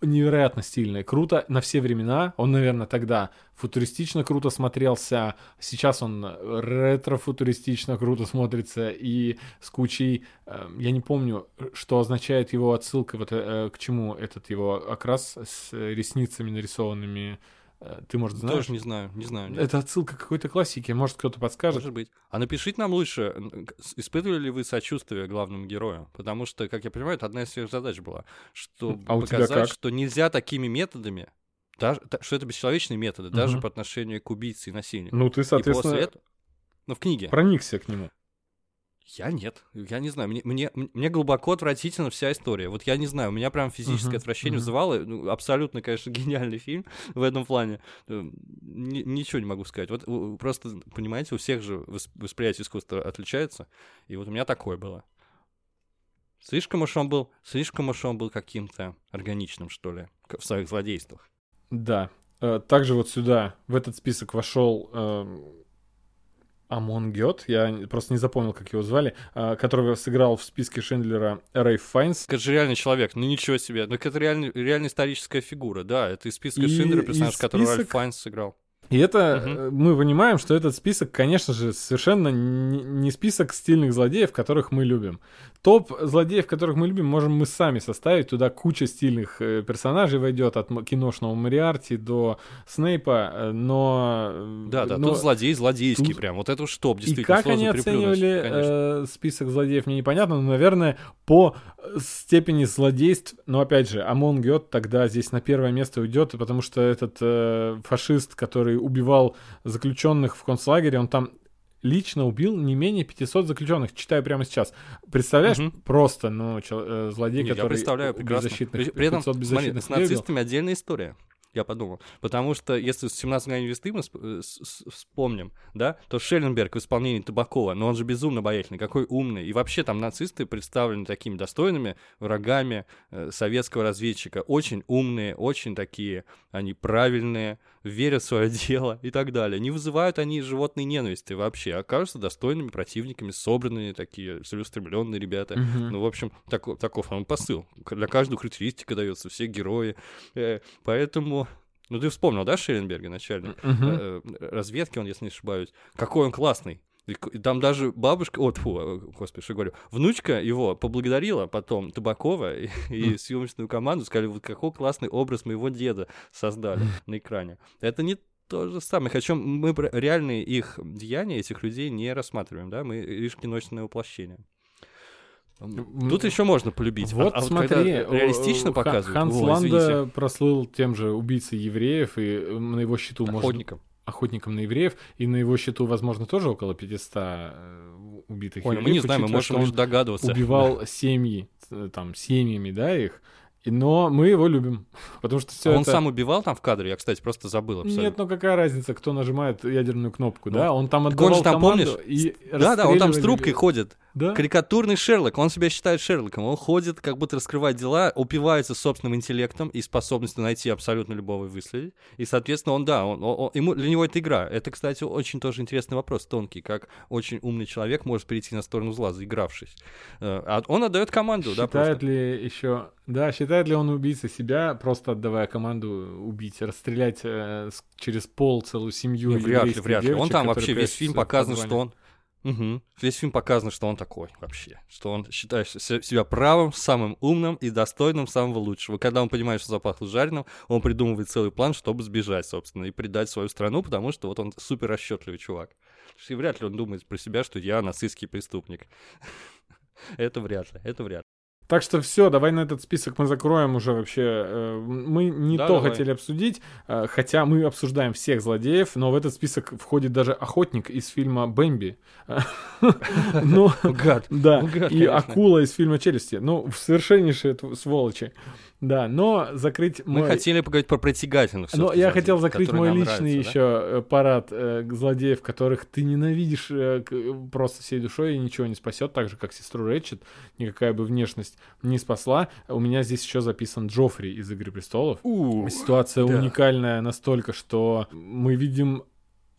невероятно стильный, круто на все времена, он, наверное, тогда футуристично круто смотрелся, сейчас он ретро-футуристично круто смотрится, и с кучей, э, я не помню, что означает его отсылка, вот э, к чему этот его окрас с ресницами нарисованными, Э, ты, может, знаешь? Тоже не знаю, не знаю. нет. Это отсылка к какой-то классике, может, кто-то подскажет. Может быть. А напишите нам лучше, испытывали ли вы сочувствие главному герою? Потому что, как я понимаю, это одна из своих задач была, что А показать, что нельзя такими методами, даже, что это бесчеловечные методы, даже Мгм. по отношению к убийце и насильнику. Ну, ты, и соответственно, после этого... Ну, в книге. проникся к нему. Я нет. Я не знаю. Мне, мне, мне глубоко отвратительна вся история. Вот я не знаю, у меня прям физическое Мгм, отвращение мгм. вызывало. Ну, абсолютно, конечно, гениальный фильм в этом плане. Э, ни- ничего не могу сказать. Вот у- просто, понимаете, у всех же вос- восприятие искусства отличается. И вот у меня такое было. Слишком уж он был, слишком уж он был каким-то органичным, что ли, в своих злодействах. Да. Э, Также вот сюда, в этот список вошел эм, Амон Гет, я просто не запомнил, как его звали, э, которого сыграл в списке Шиндлера Рейф Файнс. Это же реальный человек, ну ничего себе. Ну это реальный, реальная историческая фигура, да. Это из списка И- Шиндлера персонаж, список- Ральф Файнс сыграл. И это э, мы понимаем, что этот список, конечно же, совершенно не, список стильных злодеев, которых мы любим. Топ злодеев, которых мы любим, можем мы сами составить. Туда куча стильных э, персонажей войдет, от киношного Мариарти до Снейпа, э, но... Да, да, но- тут злодей злодейский тут- прям. Вот это уж топ, И действительно. как они сложно оценивали конечно. э, список злодеев, мне непонятно, но, наверное, по степени злодейств, но опять же, Амон Гет тогда здесь на первое место уйдет, потому что этот э, фашист, который убивал заключенных в концлагере, он там лично убил не менее 500 заключенных, читаю прямо сейчас. Представляешь, Мгм. просто, ну, чел- э, злодей, Не, я который представляю прекрасно. беззащитных, При, при этом, 500 смотри, беззащитных с нацистами отдельная история. Я подумал. Потому что если с 17 мгновений весны мы э, вспомним, да, то Шелленберг в исполнении Табакова, но он же безумно обаятельный, какой умный. И вообще там нацисты представлены такими достойными врагами э, советского разведчика. Очень умные, очень такие, они правильные, верят в свое дело и так далее. Не вызывают они животной ненависти вообще, а кажутся достойными противниками, собранные такие, целеустремленные ребята. Мгм. Ну, в общем, тако- таков он посыл. Для каждого характеристика дается, все герои. Э, Поэтому... Ну, ты вспомнил, да, Шелленберга, начальник Мгм. э, э, разведки, он, если не ошибаюсь. Какой он классный. И там даже бабушка, о, фу, э, господи, что говорю, внучка его поблагодарила потом Табакова и, и съемочную команду, сказали, вот какой классный образ моего деда создали на экране. Это не то же самое, чем мы реальные их деяния, этих людей, не рассматриваем, да, мы лишь киночное воплощение. Тут еще можно полюбить. Вот а, а смотри, когда э, реалистично показывают. Ханс Ланда извините, прослыл тем же убийцей евреев, и на его счету охотником. Охотником на евреев, и на его счету, возможно, тоже около 500 э, убитых Ой, евреев. мы не знаем, мы можем лишь догадываться. убивал семьи, э, там, семьями, да, их. Но мы его любим, потому что все А он это... сам убивал там в кадре? Я, кстати, просто забыл абсолютно. Нет, ну какая разница, кто нажимает ядерную кнопку, Ну, да? Он там так он отдавал же там, помнишь, и Да, да, он там с трубкой ходит. Да? Карикатурный Шерлок, он себя считает Шерлоком. Он ходит, как будто раскрывает дела, упивается собственным интеллектом и способностью найти абсолютно любого и выследить. И, соответственно, он, да, он, он- он- ему, для него это игра. Это, кстати, очень тоже интересный вопрос, тонкий, как очень умный человек может перейти на сторону зла, заигравшись. Э, А он отдает команду, да, Считает просто. ли еще, да, считает ли он убийцей себя, просто отдавая команду убить, расстрелять э, с- через пол целую семью? Не, вряд ли, вряд ли. Он там вообще весь фильм показан, что он Угу. Весь фильм показано, что он такой вообще, что он считает се- себя правым, самым умным и достойным самого лучшего. Когда он понимает, что запахло жареным, он придумывает целый план, чтобы сбежать, собственно, и предать свою страну, потому что вот он супер расчетливый чувак. И вряд ли он думает про себя, что я нацистский преступник. Это вряд ли, это вряд ли. Так что все, давай на этот список мы закроем уже вообще. э, Мы не Да, то давай. хотели обсудить, э, хотя мы обсуждаем всех злодеев, но в этот список входит даже охотник из фильма Бэмби. Ну, Гад. да, и акула из фильма Челюсти. Ну, совершеннейшие сволочи. Да, но закрыть Мы мой- хотели поговорить про притягательных. Но я хотел закрыть мой личный нравятся, еще э, парад э, злодеев, которых ты ненавидишь э, к- просто всей душой и ничего не спасет, так же как сестру Рэтчет, никакая бы внешность не спасла. У меня здесь еще записан Джоффри из Игры престолов. да? У, Ситуация да. уникальная настолько, что мы видим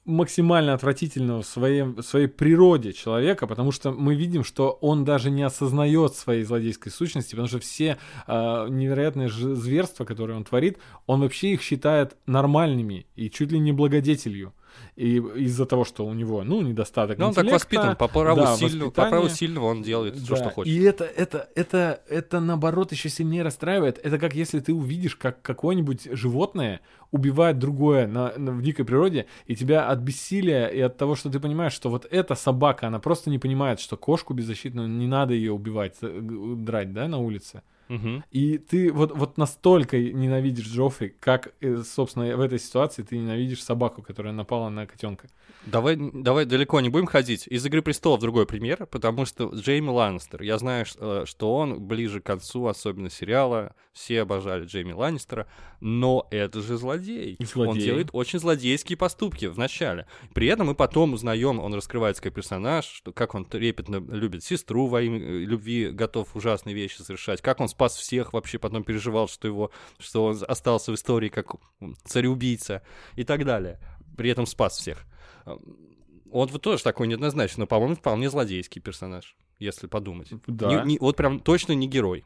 максимально отвратительного в, своем, в своей природе человека, потому что мы видим, что он даже не осознает своей злодейской сущности, потому что все э, невероятные зверства, которые он творит, он вообще их считает нормальными и чуть ли не благодетелью. И из-за того, что у него, ну, недостаток Ну, он так воспитан, по праву, да, сильного, по праву сильного он делает все, Да, что хочет. И это, это, это, это наоборот еще сильнее расстраивает. Это как если ты увидишь, как какое-нибудь животное убивает другое на, на- в дикой природе, и тебя от бессилия и от того, что ты понимаешь, что вот эта собака, она просто не понимает, что кошку беззащитную не надо ее убивать, э, драть, да, на улице. Мгм. И ты вот, вот настолько ненавидишь Джоффри, как, э, собственно, в этой ситуации ты ненавидишь собаку, которая напала на котенка. Давай, давай далеко не будем ходить. Из «Игры престолов» другой пример, потому что Джейми Ланнистер, я знаю, э, что он ближе к концу, особенно сериала, все обожали Джейми Ланнистера, но это же злодей. Он Злодей. делает очень злодейские поступки в начале. При этом мы потом узнаем, он раскрывается как персонаж, что как он трепетно любит сестру во имя э, любви, готов ужасные вещи совершать, как он спас всех, вообще потом переживал, что его, что он остался в истории как м, цареубийца и так далее. При этом спас всех. Он вот тоже такой неоднозначный, но, по-моему, вполне злодейский персонаж, если подумать. Да. Не- не- вот прям точно не герой.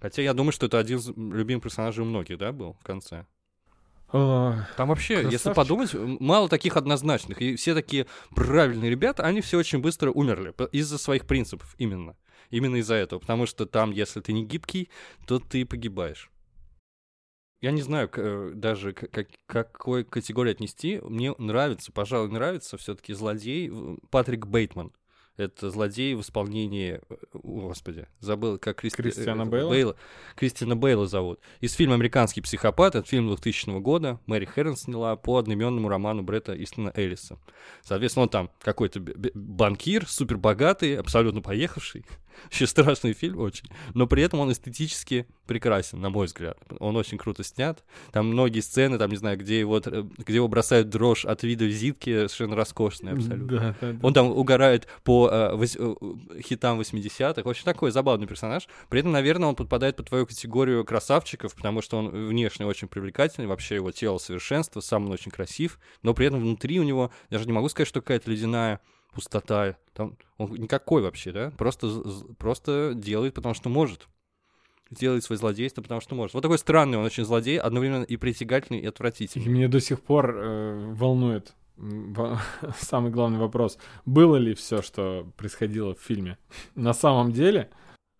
Хотя я думаю, что это один из любимых персонажей у многих, да, был в конце. А, Там вообще, если Красавчик. подумать, м, мало таких однозначных. И все такие правильные ребята, они все очень быстро умерли из-за своих принципов именно. Именно из-за этого. Потому что там, если ты не гибкий, то ты погибаешь. Я не знаю э, даже как- какой категории отнести. Мне нравится, пожалуй, нравится все-таки злодей э, Патрик Бейтман. Это злодей в исполнении, э, о, господи, забыл, как Кристи- Кристиана э, Бейла? Кристина Бейла зовут. Из фильма «Американский психопат», это фильм 2000 года, Мэри Херн сняла по одноименному роману Бретта Истона Эллиса. Соответственно, он там какой-то банкир, супер богатый, абсолютно поехавший. Вообще страшный фильм очень. Но при этом он эстетически прекрасен, на мой взгляд. Он очень круто снят. Там многие сцены, там, не знаю, где его, где его бросают дрожь от вида визитки, совершенно роскошные абсолютно. Да, да, да. Он там угорает по э, вось- э, хитам 80-х. Очень такой забавный персонаж. При этом, наверное, он подпадает под твою категорию красавчиков, потому что он внешне очень привлекательный, вообще его тело совершенство, сам он очень красив, но при этом внутри у него, даже не могу сказать, что какая-то ледяная пустота. Там он никакой вообще, да? Просто, просто делает, потому что может. Делает свое злодейство, потому что может. Вот такой странный он очень злодей, одновременно и притягательный, и И отвратительный. меня до сих пор э, волнует самый главный вопрос. Было ли все, что происходило в фильме? На самом деле,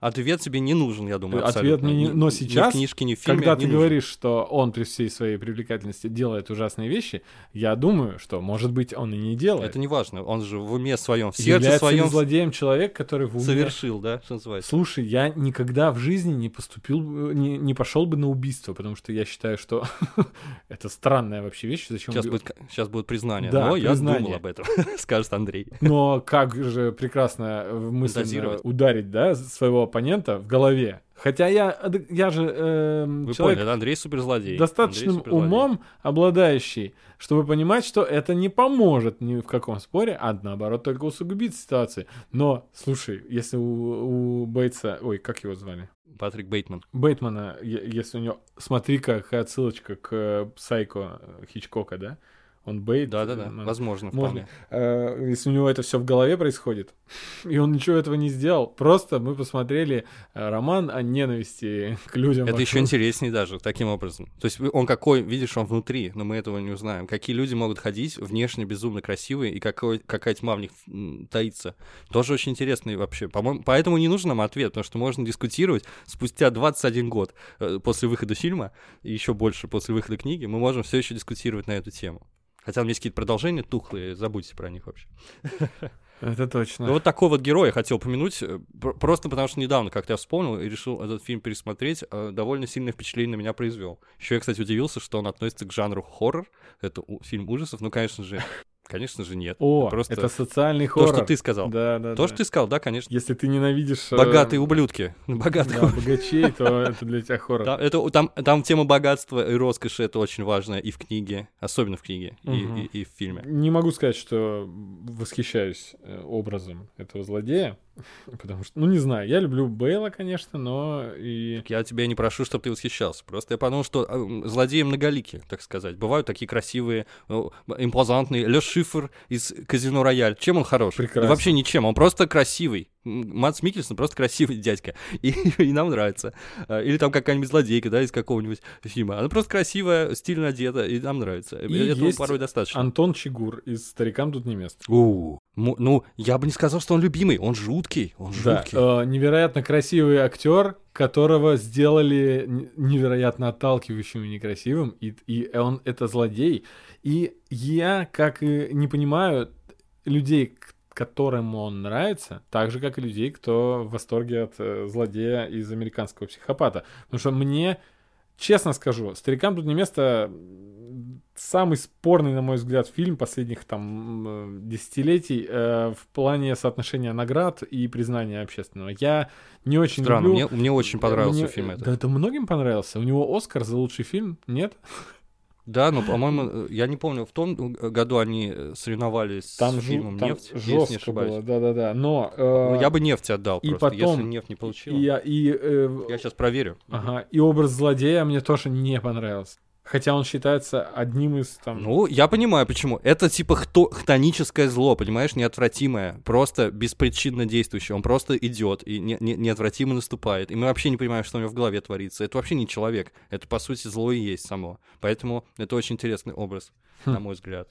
Ответ тебе не нужен, я думаю, Ответ мне не- Ни- но ни сейчас, в книжке, ни в фильме когда ты нужен. говоришь, что он при всей своей привлекательности делает ужасные вещи, я думаю, что, может быть, он и не делает. Это не важно, он же в уме своем, в сердце Является своем злодеем человек, который в уме... совершил, да, что называется. Слушай, я никогда в жизни не поступил, не, не пошел бы на убийство, потому что я считаю, что это странная вообще вещь. Зачем Сейчас будет, сейчас будет признание. Да, Но я признание. думал об этом, скажет Андрей. Но как же прекрасно э, мысленно ударить, да, своего оппонента в голове. Хотя я, ад- я же эм, Вы человек поняли? Андрей суперзлодей. достаточным Андрей суперзлодей. умом обладающий, чтобы понимать, что это не поможет ни в каком споре, а наоборот только усугубит ситуацию. Но, слушай, если у, у Бейтса, ой, как его звали? Патрик Бейтман. Бейтмана, если у него, смотри, какая отсылочка к э, Сайко э, Хичкока, да? Он Бейт. Да-да-да, ну, возможно, Можно, вполне. э, если у него это все в голове происходит, и он ничего этого не сделал, просто мы посмотрели э, роман о ненависти к людям. Это еще интереснее даже, таким образом. То есть он какой, видишь, он внутри, но мы этого не узнаем. Какие люди могут ходить внешне безумно красивые, и какой, какая тьма в них таится. Тоже очень интересный вообще. По-моему, поэтому не нужен нам ответ, потому что можно дискутировать спустя 21 год э, после выхода фильма, и еще больше после выхода книги, мы можем все еще дискутировать на эту тему. Хотя там есть какие-то продолжения тухлые, забудьте про них вообще. Это точно. Ну вот такой вот герой я хотел упомянуть, э, пр- просто потому что недавно как-то я вспомнил и решил этот фильм пересмотреть, э, довольно сильное впечатление на меня произвел. Еще я, кстати, удивился, что он относится к жанру хоррор, это у- фильм ужасов, ну, конечно же, конечно же, нет. О, просто это социальный то, хоррор. что ты сказал. Да, да, То, да. что ты сказал, да, конечно. Если ты ненавидишь... э, Богатые ублюдки. Богатые да, богачей, то это для тебя хоррор. Да, это, там, там тема богатства и роскоши, это очень важно и в книге, особенно в книге, и- Мгм. и, и в фильме. Не могу сказать, что восхищаюсь э, образом этого злодея, потому что, ну, не знаю, я люблю Бейла, конечно, но и... Я тебя не прошу, чтобы ты восхищался. Просто я подумал, что э, злодеи многолики, так сказать. Бывают такие красивые, э, импозантные. Ле Шифр из Казино Рояль. Чем он хорош? Прекрасно. Вообще ничем. Он просто красивый. Мац Микельсон просто красивый дядька. И, и нам нравится. Э, Или там какая-нибудь злодейка, да, из какого-нибудь фильма. Она просто красивая, стильно одета, и нам нравится. И Этого есть порой достаточно. Антон Чигур из «Старикам тут не место». У, му- ну, я бы не сказал, что он любимый. Он жуткий. Он Да, жуткий. э, невероятно красивый актер, которого сделали невероятно отталкивающим и некрасивым, и, и он это злодей. И я, как и не понимаю людей, которым он нравится, так же, как и людей, кто в восторге от э, злодея из американского психопата. Потому что мне, честно скажу, старикам тут не место. Самый спорный, на мой взгляд, фильм последних там м, десятилетий э, в плане соотношения наград и признания общественного. Я не очень Странно, люблю. мне, мне очень понравился Мне- фильм этот. Да, это многим понравился. У него Оскар за лучший фильм, нет? Да, но, по-моему, э, я не помню, в том э, году они э, соревновались Там, с фильмом там «Нефть», если не жестко было, да-да-да. Но э, Ну, я бы «Нефть» отдал и просто, если потом- «Нефть» не получил. и, я- и, э, Я сейчас проверю. ага, и образ злодея мне тоже не понравился. Хотя он считается одним из там. Ну, я понимаю, почему. Это типа хто- хтоническое зло, понимаешь, неотвратимое, просто беспричинно действующее. Он просто идет и не- не- неотвратимо наступает. И мы вообще не понимаем, что у него в голове творится. Это вообще не человек. Это, по сути, зло и есть само. Поэтому это очень интересный образ, Хм. на мой взгляд.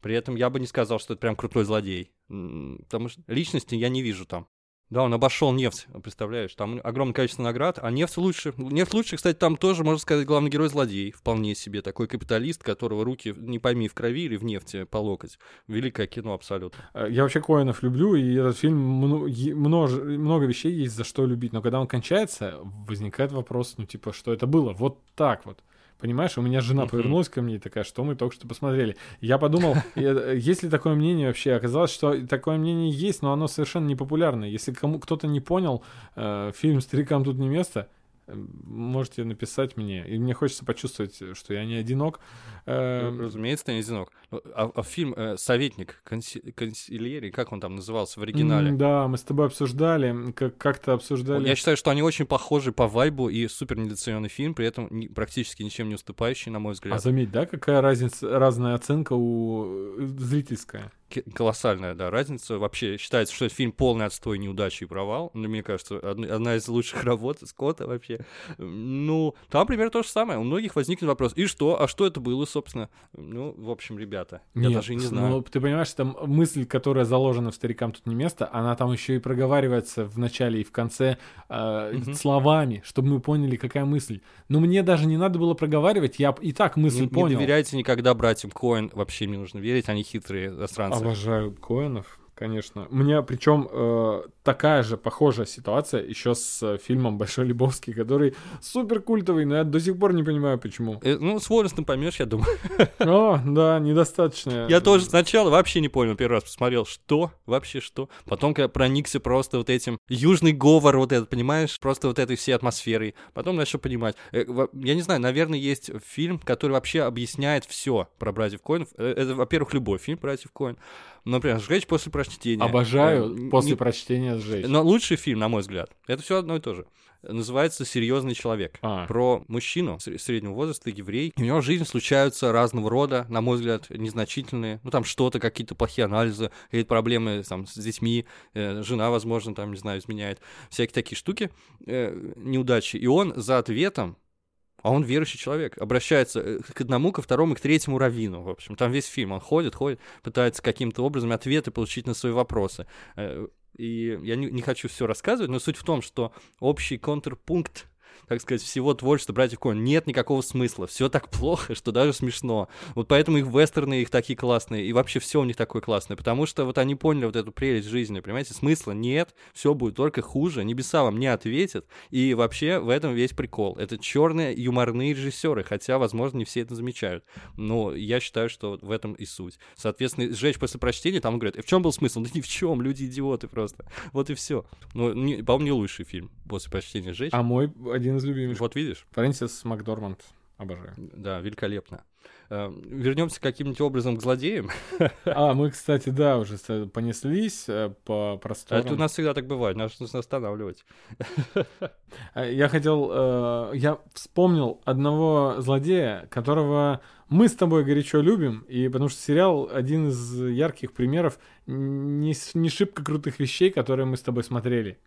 При этом я бы не сказал, что это прям крутой злодей. Потому что личности я не вижу там. Да, он обошел нефть, представляешь, там огромное количество наград, а нефть лучше. Нефть лучше, кстати, там тоже, можно сказать, главный герой злодей, вполне себе, такой капиталист, которого руки, не пойми, в крови или в нефти по локоть. Великое кино абсолютно. Э, Я вообще Коэнов люблю, и этот фильм множе- много вещей есть за что любить. Но когда он кончается, возникает вопрос, ну типа, что это было? Вот так вот. Понимаешь, у меня жена повернулась ко мне и такая, что мы только что посмотрели. Я подумал, э, есть ли такое мнение вообще? Оказалось, что такое мнение есть, но оно совершенно непопулярное. Если кому кто-то не понял э, фильм «Старикам тут не место», можете написать мне. И мне хочется почувствовать, что я не одинок. Э, Разумеется, ты не одинок. Ну, А, а фильм э, «Советник», конси- консильери, как он там назывался в оригинале? Да, мы с тобой обсуждали, как- как-то обсуждали. Я считаю, что они очень похожи по вайбу и супер недооцененный фильм, при этом практически ничем не уступающий, на мой А взгляд. заметь, да, какая разница, разная оценка у э, зрительская. Колоссальная, да, разница. Вообще считается, что фильм полный отстой, неудачи и провал. Ну, мне кажется, одна, из лучших работ Скотта вообще. Ну, там примерно то же самое. У многих возникнет вопрос, и что? А что это было, собственно? Ну, в общем, ребята, я Нет, даже и не ну, знаю. ты понимаешь, там мысль, которая заложена в старикам тут не место, она там еще и проговаривается в начале и в конце э, Мгм. словами, чтобы мы поняли, какая мысль. Но мне даже не надо было проговаривать, я и так мысль Не, не понял. доверяйте никогда братьям Коэн, вообще не нужно верить, они хитрые иностранцы. Обожаю Коэнов, конечно. У меня причем э, такая же похожая ситуация еще с э, фильмом Большой Лебовский, который супер культовый, но я до сих пор не понимаю, почему. Э, ну, с возрастом поймешь, я думаю. О, да, недостаточно. Я тоже сначала вообще не понял, первый раз посмотрел, что, вообще что. Потом, когда проникся просто вот этим южный говор вот этот, понимаешь, просто вот этой всей атмосферой. Потом начал понимать. Э, Я не знаю, наверное, есть фильм, который вообще объясняет все про братьев Коинов. Э, Это, во-первых, любой фильм братьев Коин. Например, «Сжечь после прочтения». Обожаю Э, после не- прочтения сжечь. Но лучший фильм, на мой взгляд. Это все одно и то же. Называется «Серьезный человек». А. Про мужчину сре- среднего возраста, еврей. И у него в жизни случаются разного рода, на мой взгляд, незначительные. Ну, там что-то, какие-то плохие анализы, какие-то проблемы там, с детьми, э, жена, возможно, там, не знаю, изменяет. Всякие такие штуки, э, неудачи. И он за ответом а он верующий человек, обращается э, к одному, ко второму к третьему раввину, в общем. Там весь фильм, он ходит, ходит, пытается каким-то образом ответы получить на свои вопросы. Э, И я не, не хочу все рассказывать, но суть в том, что общий контрпункт так сказать, всего творчества братьев Коэн нет никакого смысла. Все так плохо, что даже смешно. Вот поэтому их вестерны их такие классные, и вообще все у них такое классное, потому что вот они поняли вот эту прелесть жизни, понимаете, смысла нет, все будет только хуже, небеса вам не ответят, и вообще в этом весь прикол. Это черные юморные режиссеры, хотя, возможно, не все это замечают. Но я считаю, что в этом и суть. Соответственно, сжечь после прочтения, там говорят, «И в чем был смысл? Да ни в чем, люди идиоты просто. Вот и все. Ну, по-моему, не лучший фильм после прочтения сжечь. А мой один из любимых. Вот видишь? Фрэнсис Макдорманд. Обожаю. Да, великолепно. Э, Вернемся каким-нибудь образом к злодеям. А, мы, кстати, да, уже с- понеслись э, по просторам. Это у нас всегда так бывает, нас нужно останавливать. Я хотел... э, Я вспомнил одного злодея, которого мы с тобой горячо любим, и потому что сериал один из ярких примеров не, не шибко крутых вещей, которые мы с тобой смотрели.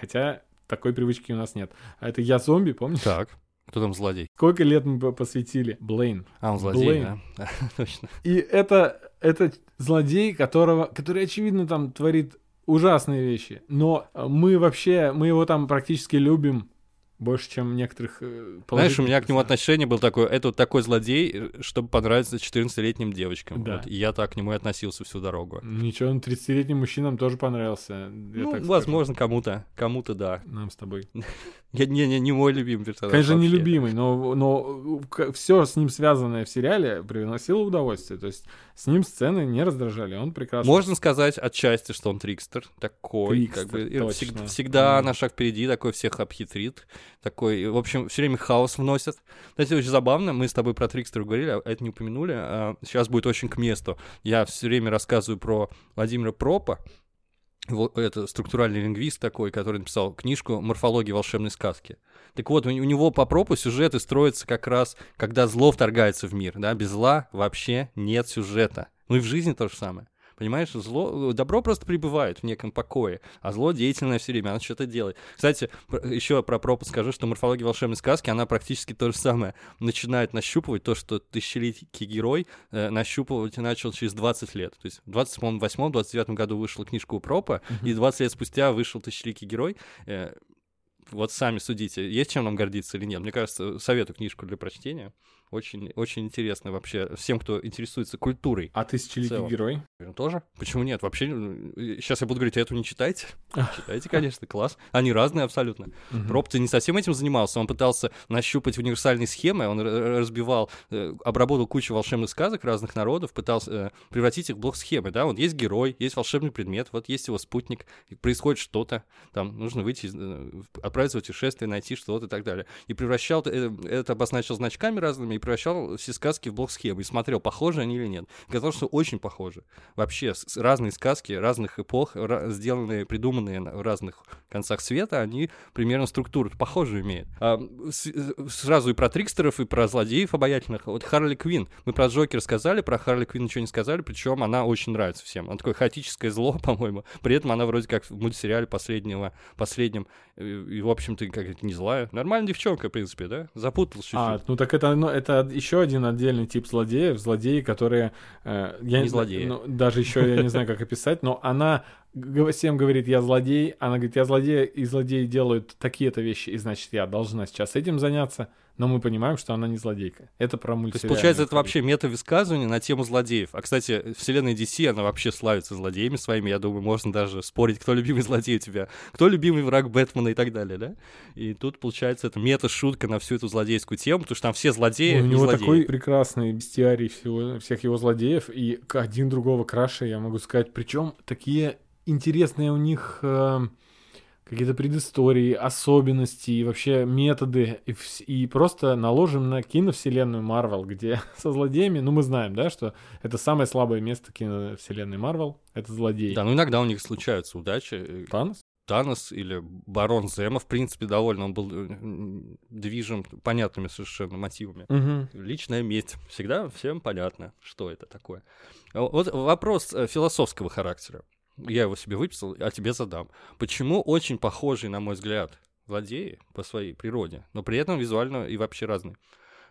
Хотя такой привычки у нас нет. А это «Я зомби», помнишь? Так. Кто там злодей? Сколько лет мы по- посвятили? Блейн. А, он злодей, Блейн. да? Точно. И это, это злодей, которого, который, очевидно, там творит ужасные вещи. Но мы вообще, мы его там практически любим больше, чем некоторых э, Знаешь, у меня к нему отношение было такое, это вот такой злодей, э, чтобы понравиться 14-летним девочкам. Да. Вот, и я так к нему и относился всю дорогу. Ничего, он 30-летним мужчинам тоже понравился. Ну, возможно, кому-то, кому-то да. Нам с тобой. Я, не, не, не мой любимый персонаж. Конечно, не любимый, но, но все с ним связанное в сериале приносило удовольствие. То есть с ним сцены не раздражали, он прекрасно. Можно сказать отчасти, что он трикстер такой, Трикстер, как бы точно. всег- всегда Мгм. на шаг впереди, такой всех обхитрит, такой, в общем, все время хаос вносит. Кстати, очень забавно, мы с тобой про трикстера говорили, а это не упомянули, а сейчас будет очень к месту. Я все время рассказываю про Владимира Пропа, это структуральный лингвист такой, который написал книжку «Морфология волшебной сказки». Так вот, у него по пропу сюжеты строятся как раз, когда зло вторгается в мир, да, без зла вообще нет сюжета. Ну и в жизни то же самое. Понимаешь, зло, добро просто пребывает в неком покое, а зло деятельное все время, оно что-то делает. Кстати, еще про пропуск скажу, что морфология волшебной сказки, она практически то же самое. Начинает нащупывать то, что тысячелетний герой э, нащупывать начал через 20 лет. То есть в 28-29 году вышла книжка у Пропа, и 20 лет спустя вышел тысячеликий герой. Э, вот сами судите, есть чем нам гордиться или нет. Мне кажется, советую книжку для прочтения. Очень, очень интересно вообще всем, кто интересуется культурой. А В тысячеликий целом. герой? Тоже? Почему нет? Вообще, сейчас я буду говорить, а эту не читайте. Читайте, конечно, класс. Они разные абсолютно. Проб-то не совсем этим занимался. Он пытался нащупать универсальные схемы, он разбивал, э, обработал кучу волшебных сказок разных народов, пытался э, превратить их в блок-схемы, да, вот есть герой, есть волшебный предмет, вот есть его спутник, происходит что-то, там нужно выйти, э, отправиться в путешествие, найти что-то и так далее. И превращал, это обозначил значками разными, и превращал все сказки в блок-схемы, и смотрел, похожи они или нет. Оказалось, что очень похожи. Вообще, разные сказки разных эпох, сделанные, придуманные в разных концах света, они примерно структуру похожую имеют. А, с- э, сразу и про трикстеров, и про злодеев обаятельных. Вот Харли Квин. Мы про Джокер сказали, про Харли Квин ничего не сказали, причем она очень нравится всем. Она такое хаотическое зло, по-моему. При этом она вроде как в мультсериале последнего, последнем, и, в общем-то, как не злая. Нормальная девчонка, в принципе, да? Запуталась чуть-чуть. А, ну так это, ну, это еще один отдельный тип злодеев. Злодеи, которые... э, я Не знаю, злодеи. ну, даже еще я не знаю, как описать, но она всем говорит, я злодей. Она говорит, я злодей, и злодеи делают такие-то вещи, и значит, я должна сейчас этим заняться. Но мы понимаем, что она не злодейка. Это про То мультсериал. есть, получается, это вообще мета-высказывание на тему злодеев. А, кстати, вселенная DC, она вообще славится злодеями своими. Я думаю, можно даже спорить, кто любимый злодей у тебя, кто любимый враг Бэтмена и так далее, да? И тут, получается, это мета-шутка на всю эту злодейскую тему, потому что там все злодеи, у не него злодеи. такой прекрасный бестиарий всего, всех его злодеев, и один другого краше, я могу сказать. Причем такие интересные у них э, какие-то предыстории, особенности и вообще методы. И, и просто наложим на киновселенную Марвел, где со злодеями, ну мы знаем, да, что это самое слабое место киновселенной Марвел, это злодеи. Да, ну иногда у них случаются удачи. Танос? Танос или Барон Зема, в принципе, довольно он был э, движим понятными совершенно мотивами. Мгм. Личная месть. Всегда всем понятно, что это такое. Вот вопрос э, философского характера. Я его себе выписал, а тебе задам. Почему очень похожий, на мой взгляд, злодеи по своей природе, но при этом визуально и вообще разные?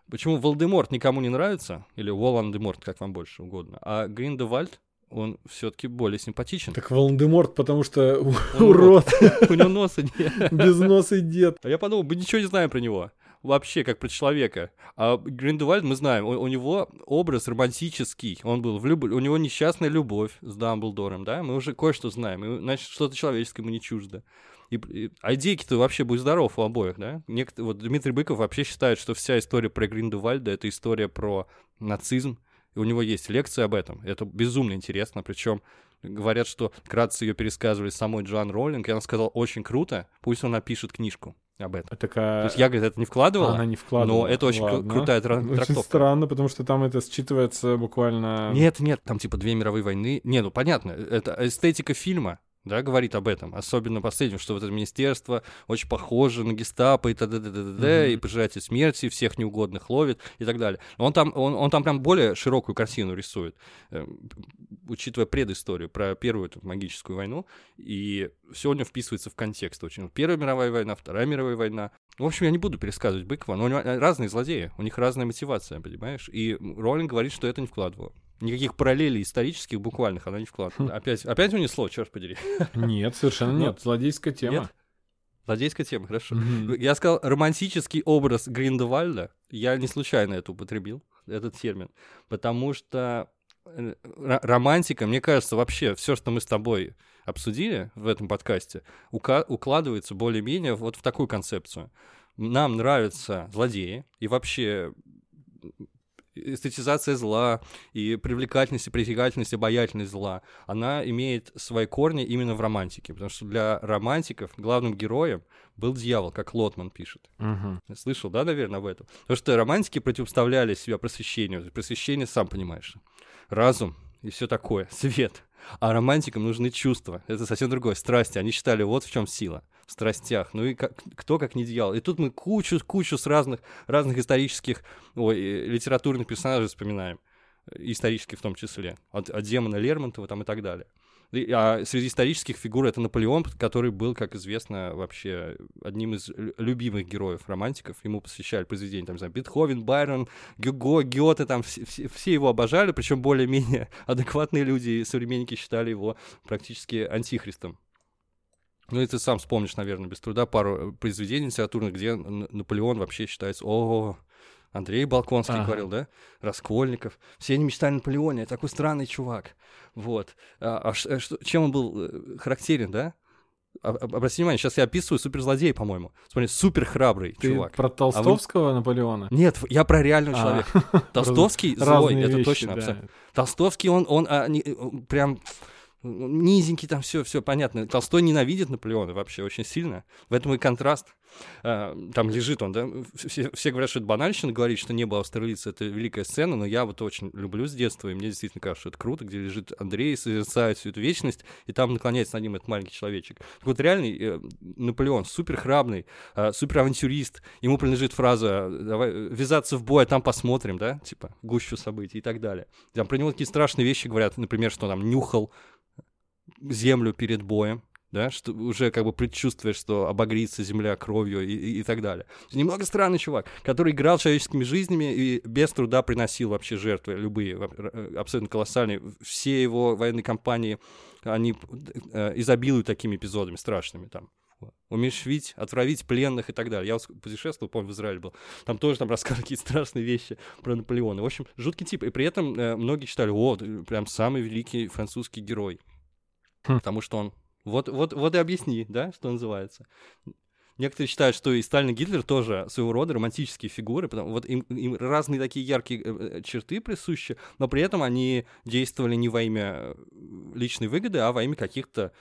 Почему Волдеморт никому не нравится, или Волан-де-Морт, как вам больше угодно, а Гриндевальд, он все-таки более симпатичен. Так Волан-де-Морт, потому что урод, У него носа нет. без носа дед. А я подумал, мы ничего не знаем про него. Вообще, как про человека. А Гриндевальд мы знаем, у, у него образ романтический. Он был влюб... У него несчастная любовь с Дамблдором, да? Мы уже кое-что знаем. И, значит, что-то человеческое ему не чуждо. И, и- а идейки-то вообще будь здоров у обоих, да? Некто... Вот Дмитрий Быков вообще считает, что вся история про Гриндевальда — это история про нацизм. И у него есть лекция об этом. Это безумно интересно. Причем говорят, что вкратце ее пересказывали самой Джоан Роллинг, и она сказала, очень круто, пусть он напишет книжку об этом. Такая... То есть я, говорит, это не вкладывала, Она не вкладывала. но это очень Ладно. крутая тра- Очень трактовка. странно, потому что там это считывается буквально... Нет, нет, там типа две мировые войны. Не, ну понятно, это эстетика фильма, да, говорит об этом. Особенно последнем, что вот это министерство очень похоже на гестапо и т.д. Мгм. и пожиратель смерти, всех неугодных ловит и так далее. Он там, он, он там прям более широкую картину рисует, э, учитывая предысторию про первую эту магическую войну, и все у него вписывается в контекст очень. Первая мировая война, Вторая мировая война. В общем, я не буду пересказывать Быкова, но у него разные злодеи, у них разная мотивация, понимаешь? И Роллинг говорит, что это не вкладывала. Никаких параллелей исторических буквальных она не вкладывала. Опять, опять унесло, черт подери. Нет, совершенно Ну, нет. Злодейская тема. Нет? Злодейская тема, хорошо. Я сказал романтический образ Гриндевальда. Я не случайно это употребил, этот термин. Потому что э, ро- романтика, мне кажется, вообще все, что мы с тобой обсудили в этом подкасте, ука- укладывается более-менее вот в такую концепцию. Нам нравятся злодеи и вообще эстетизация зла и привлекательность, и притягательность, обаятельность зла, она имеет свои корни именно в романтике, потому что для романтиков главным героем был дьявол, как Лотман пишет. Мгм. Слышал, да, наверное, об этом? Потому что романтики противопоставляли себя просвещению. Просвещение, сам понимаешь, разум и все такое, свет. А романтикам нужны чувства. Это совсем другое. Страсти. Они считали, вот в чем сила. Страстях. Ну и как, кто как не дьявол. И тут мы кучу, кучу с разных, разных исторических, ой, э, литературных персонажей вспоминаем. Э, Исторических в том числе. От, от демона Лермонтова там и так далее. А среди исторических фигур это Наполеон, который был, как известно, вообще одним из лю- любимых героев романтиков. Ему посвящали произведения, там, не знаю, Бетховен, Байрон, Гюго, Гёте, там все- все его обожали, причем более-менее адекватные люди и современники считали его практически антихристом. Ну, и ты сам вспомнишь, наверное, без труда пару э, произведений литературных, где Наполеон вообще считается, о, Андрей Балконский Ага. говорил, да? Раскольников. Все они мечтали о Наполеоне, такой странный чувак. Вот. А, а что- чем он был э, характерен, да? А- об- Обрати внимание, сейчас я описываю суперзлодей, по-моему. Смотри, супер храбрый Ты чувак. про Толстовского Наполеона? Нет, я про реального А. человека. Толстовский злой, это точно. Толстовский, он, он а, прям низенький, там все, все понятно. Толстой ненавидит Наполеона вообще очень сильно. В этом и контраст. А, Там лежит он, да. Все, все говорят, что это банальщина, говорить, что небо Австралица это великая сцена, но я вот очень люблю с детства, и мне действительно кажется, что это круто, где лежит Андрей, созерцает всю эту вечность, и там наклоняется над ним этот маленький человечек. Так вот, реальный э, Наполеон, супер храбный, э, супер авантюрист, ему принадлежит фраза «давай э, ввязаться в бой, а там посмотрим», да, типа, гущу событий и так далее. Там про него такие страшные вещи говорят, например, что там нюхал землю перед боем, да, что уже как бы предчувствуешь, что обогрится земля кровью и, и- и так далее. Немного странный чувак, который играл человеческими жизнями и без труда приносил вообще жертвы, любые, э, абсолютно колоссальные. Все его военные кампании, они э, изобилуют такими эпизодами страшными там. Умешвить, отравить пленных и так далее. Я вот путешествовал, помню, в Израиль был. Там тоже там рассказывали какие-то страшные вещи про Наполеона. В общем, жуткий тип. И при этом э, многие считали, о, ты прям самый великий французский герой. Хм. Потому что он... Вот, вот, вот и объясни, да, что называется. Некоторые считают, что и Сталин, и Гитлер тоже своего рода романтические фигуры, потому вот им, им разные такие яркие э, э, черты присущи, но при этом они действовали не во имя э, личной выгоды, а во имя каких-то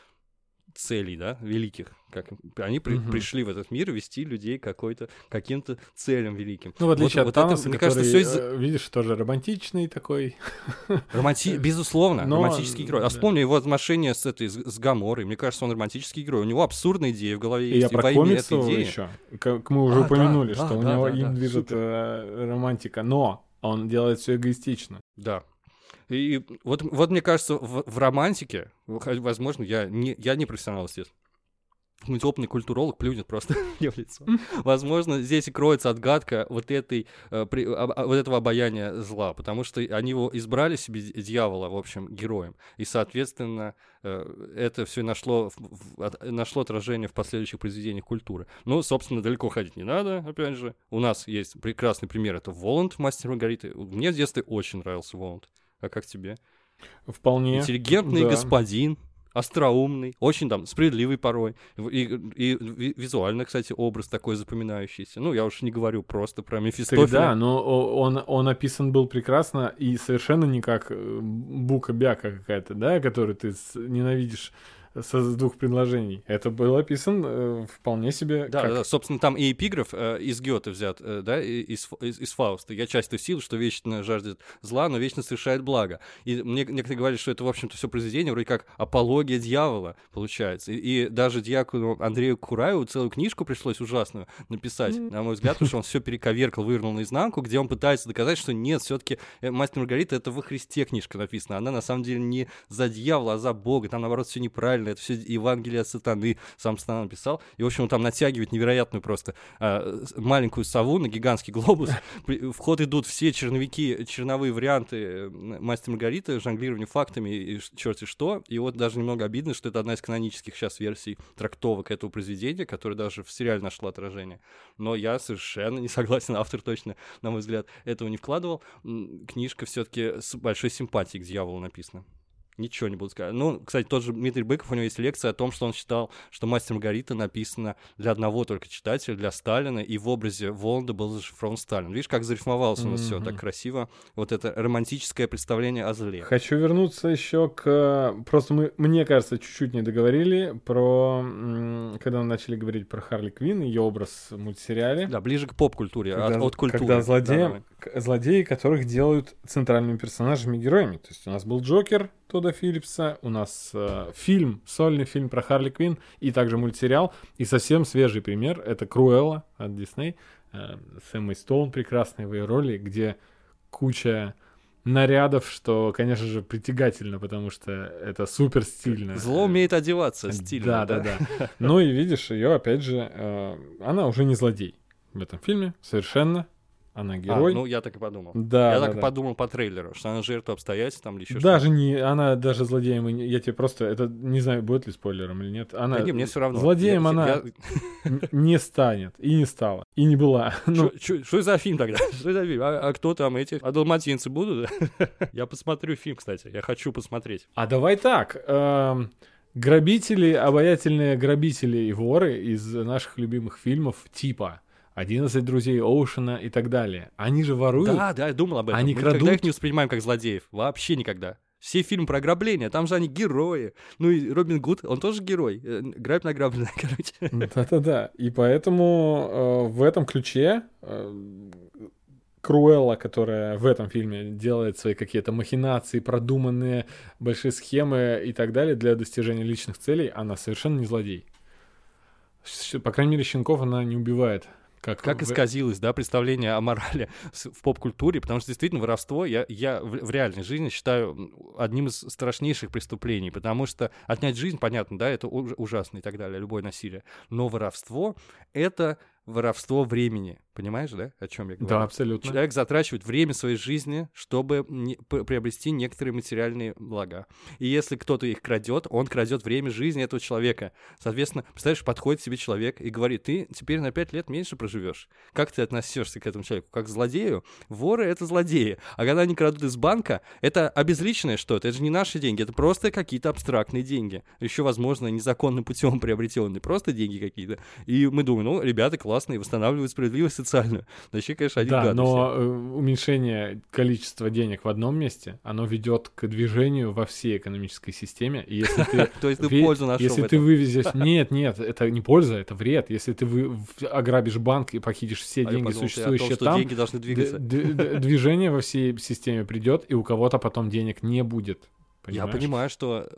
целей, да, великих. Как они при- Мгм. пришли в этот мир вести людей какой-то, каким-то целям великим. Ну, в отличие Вот- от вот это, мне который, кажется, все из э, видишь, тоже романтичный такой. Романти... Безусловно, Но, романтический герой. А вспомни его отношения с этой, с, Гаморой. Мне кажется, он романтический герой. У него абсурдная идея в голове И я есть. про комиксы еще. Как мы уже А, упомянули, да, что у да, него да, им движет э, романтика. Но он делает все эгоистично. Да. И вот, вот мне кажется, в, в романтике, возможно, я не, я не профессионал, естественно, какой-нибудь опытный культуролог плюнет просто мне в лицо. Возможно, здесь и кроется отгадка вот этой, э, при- об- а- вот этого обаяния зла, потому что они его избрали себе дьявола, в общем, героем, и, соответственно, э, это все нашло, в- в- от- нашло отражение в последующих произведениях культуры. Ну, собственно, далеко ходить не надо, опять же. У нас есть прекрасный пример, это Воланд, мастер Маргариты. Мне в детстве очень нравился Воланд. А как тебе? Вполне. Интеллигентный да. господин, остроумный, очень там справедливый порой. И, и ви- визуально, кстати, образ такой запоминающийся. Ну, я уж не говорю просто про Мефистофеля. Тогда, но он, он описан был прекрасно и совершенно не как э, бука-бяка какая-то, да, которую ты ненавидишь со двух предложений. Это был описан э, вполне себе Да, как... да, собственно, там и эпиграф э, из Гёте взят, э, да, из, из, из Фауста. Я часть той силы, что вечно жаждет зла, но вечно совершает благо. И мне некоторые говорили, что это, в общем-то, все произведение вроде как апология дьявола, получается. И, и даже дьякону Андрею Кураеву целую книжку пришлось ужасную написать, на мой взгляд, потому что он все перековеркал, вывернул наизнанку, где он пытается доказать, что нет, все-таки Мастер и Маргарита это во Христе книжка написана. Она на самом деле не за дьявола, а за Бога. Там, наоборот, все неправильно. Это все Евангелие от сатаны. Сам сатана написал. И, в общем, он там натягивает невероятную просто с- маленькую сову на гигантский глобус. В ход идут все черновики, черновые варианты э, Мастер Маргариты, жонглирование фактами и черти что. И вот даже немного обидно, что это одна из канонических сейчас версий трактовок этого произведения, которая даже в сериале нашла отражение. Но я совершенно не согласен, автор точно, на мой взгляд, этого не вкладывал. Книжка все-таки с большой симпатией к дьяволу написана. Ничего не буду сказать. Ну, кстати, тот же Дмитрий Быков, у него есть лекция о том, что он считал, что «Мастер Маргарита» написана для одного только читателя, для Сталина, и в образе Воланда был зашифрован Сталин. Видишь, как зарифмовалось у нас все Мгм. так красиво. Вот это романтическое представление о зле. Хочу вернуться еще к... Просто мы, мне кажется, чуть-чуть не договорили про... Когда мы начали говорить про Харли Квинн, ее образ в мультсериале. Да, ближе к поп-культуре, от, Когда, от культуры. когда злодеям, Давай. к- злодеи, которых делают центральными персонажами, героями. То есть у нас был Джокер Тодда Филлипса, у нас э, фильм, сольный фильм про Харли Квинн и также мультсериал. И совсем свежий пример — это Круэлла от Дисней. Э, с Эммой Стоун прекрасной в ее роли, где куча нарядов, что, конечно же, притягательно, потому что это супер стильно. Зло умеет одеваться стильно. Да, да, да. Ну и видишь, ее опять же, э, она уже не злодей в этом фильме, совершенно. Она А, герой. ну, я так и подумал. да, я да, так и да. подумал по трейлеру, что она жертва обстоятельств там или еще Даже не, она даже злодеем, и я тебе просто, это не знаю, будет ли спойлером или нет. Она Да не, мне все равно. злодеем Я- она я- не станет и не стала и не была. Ну, Что за фильм тогда? Что за фильм? А, а кто там эти? А далматинцы будут? Я посмотрю фильм, кстати. Я хочу посмотреть. а давай так. эм, грабители, обаятельные грабители и воры из наших любимых фильмов типа «11 друзей Оушена» и так далее. Они же воруют. Да, да, я думал об этом. Они Мы никогда крадут. их не воспринимаем как злодеев. Вообще никогда. Все фильмы про ограбление, там же они герои. Ну и Робин Гуд, он тоже герой. Э, Грабь награбленное, короче. Да-да-да. И поэтому э, в этом ключе э, Круэлла, которая в этом фильме делает свои какие-то махинации, продуманные большие схемы и так далее для достижения личных целей, она совершенно не злодей. По крайней мере, щенков она не убивает. Как, Как исказилось, да, представление о морали в поп-культуре, потому что действительно воровство я, я в, в реальной жизни считаю одним из страшнейших преступлений, потому что отнять жизнь, понятно, да, это уж- ужасно и так далее, любое насилие, но воровство — это воровство времени, понимаешь, да, о чем я говорю? Да, абсолютно. Человек затрачивает время своей жизни, чтобы не- приобрести некоторые материальные блага. И если кто-то их крадет, он крадет время жизни этого человека. Соответственно, представляешь, подходит себе человек и говорит, ты теперь на пять лет меньше проживешь. Как ты относишься к этому человеку? Как к злодею? Воры — это злодеи. А когда они крадут из банка, это обезличенное что-то. Это же не наши деньги, это просто какие-то абстрактные деньги. Еще, возможно, незаконным путем приобретенные. Просто деньги какие-то. И мы думаем, ну, ребята классные, восстанавливают справедливость социальную. Вообще, конечно, они Да, но все. э, уменьшение количества денег в одном месте, оно ведет к движению во всей экономической системе. И если ты То есть ты пользу нашел Если ты вывезешь... Нет, нет, это не польза, это вред. Если ты ограбишь банк и похитишь все А деньги, существующие там, деньги должны двигаться. движение во всей системе придет, и у кого-то потом денег не будет. Я Понимаешь? понимаю, что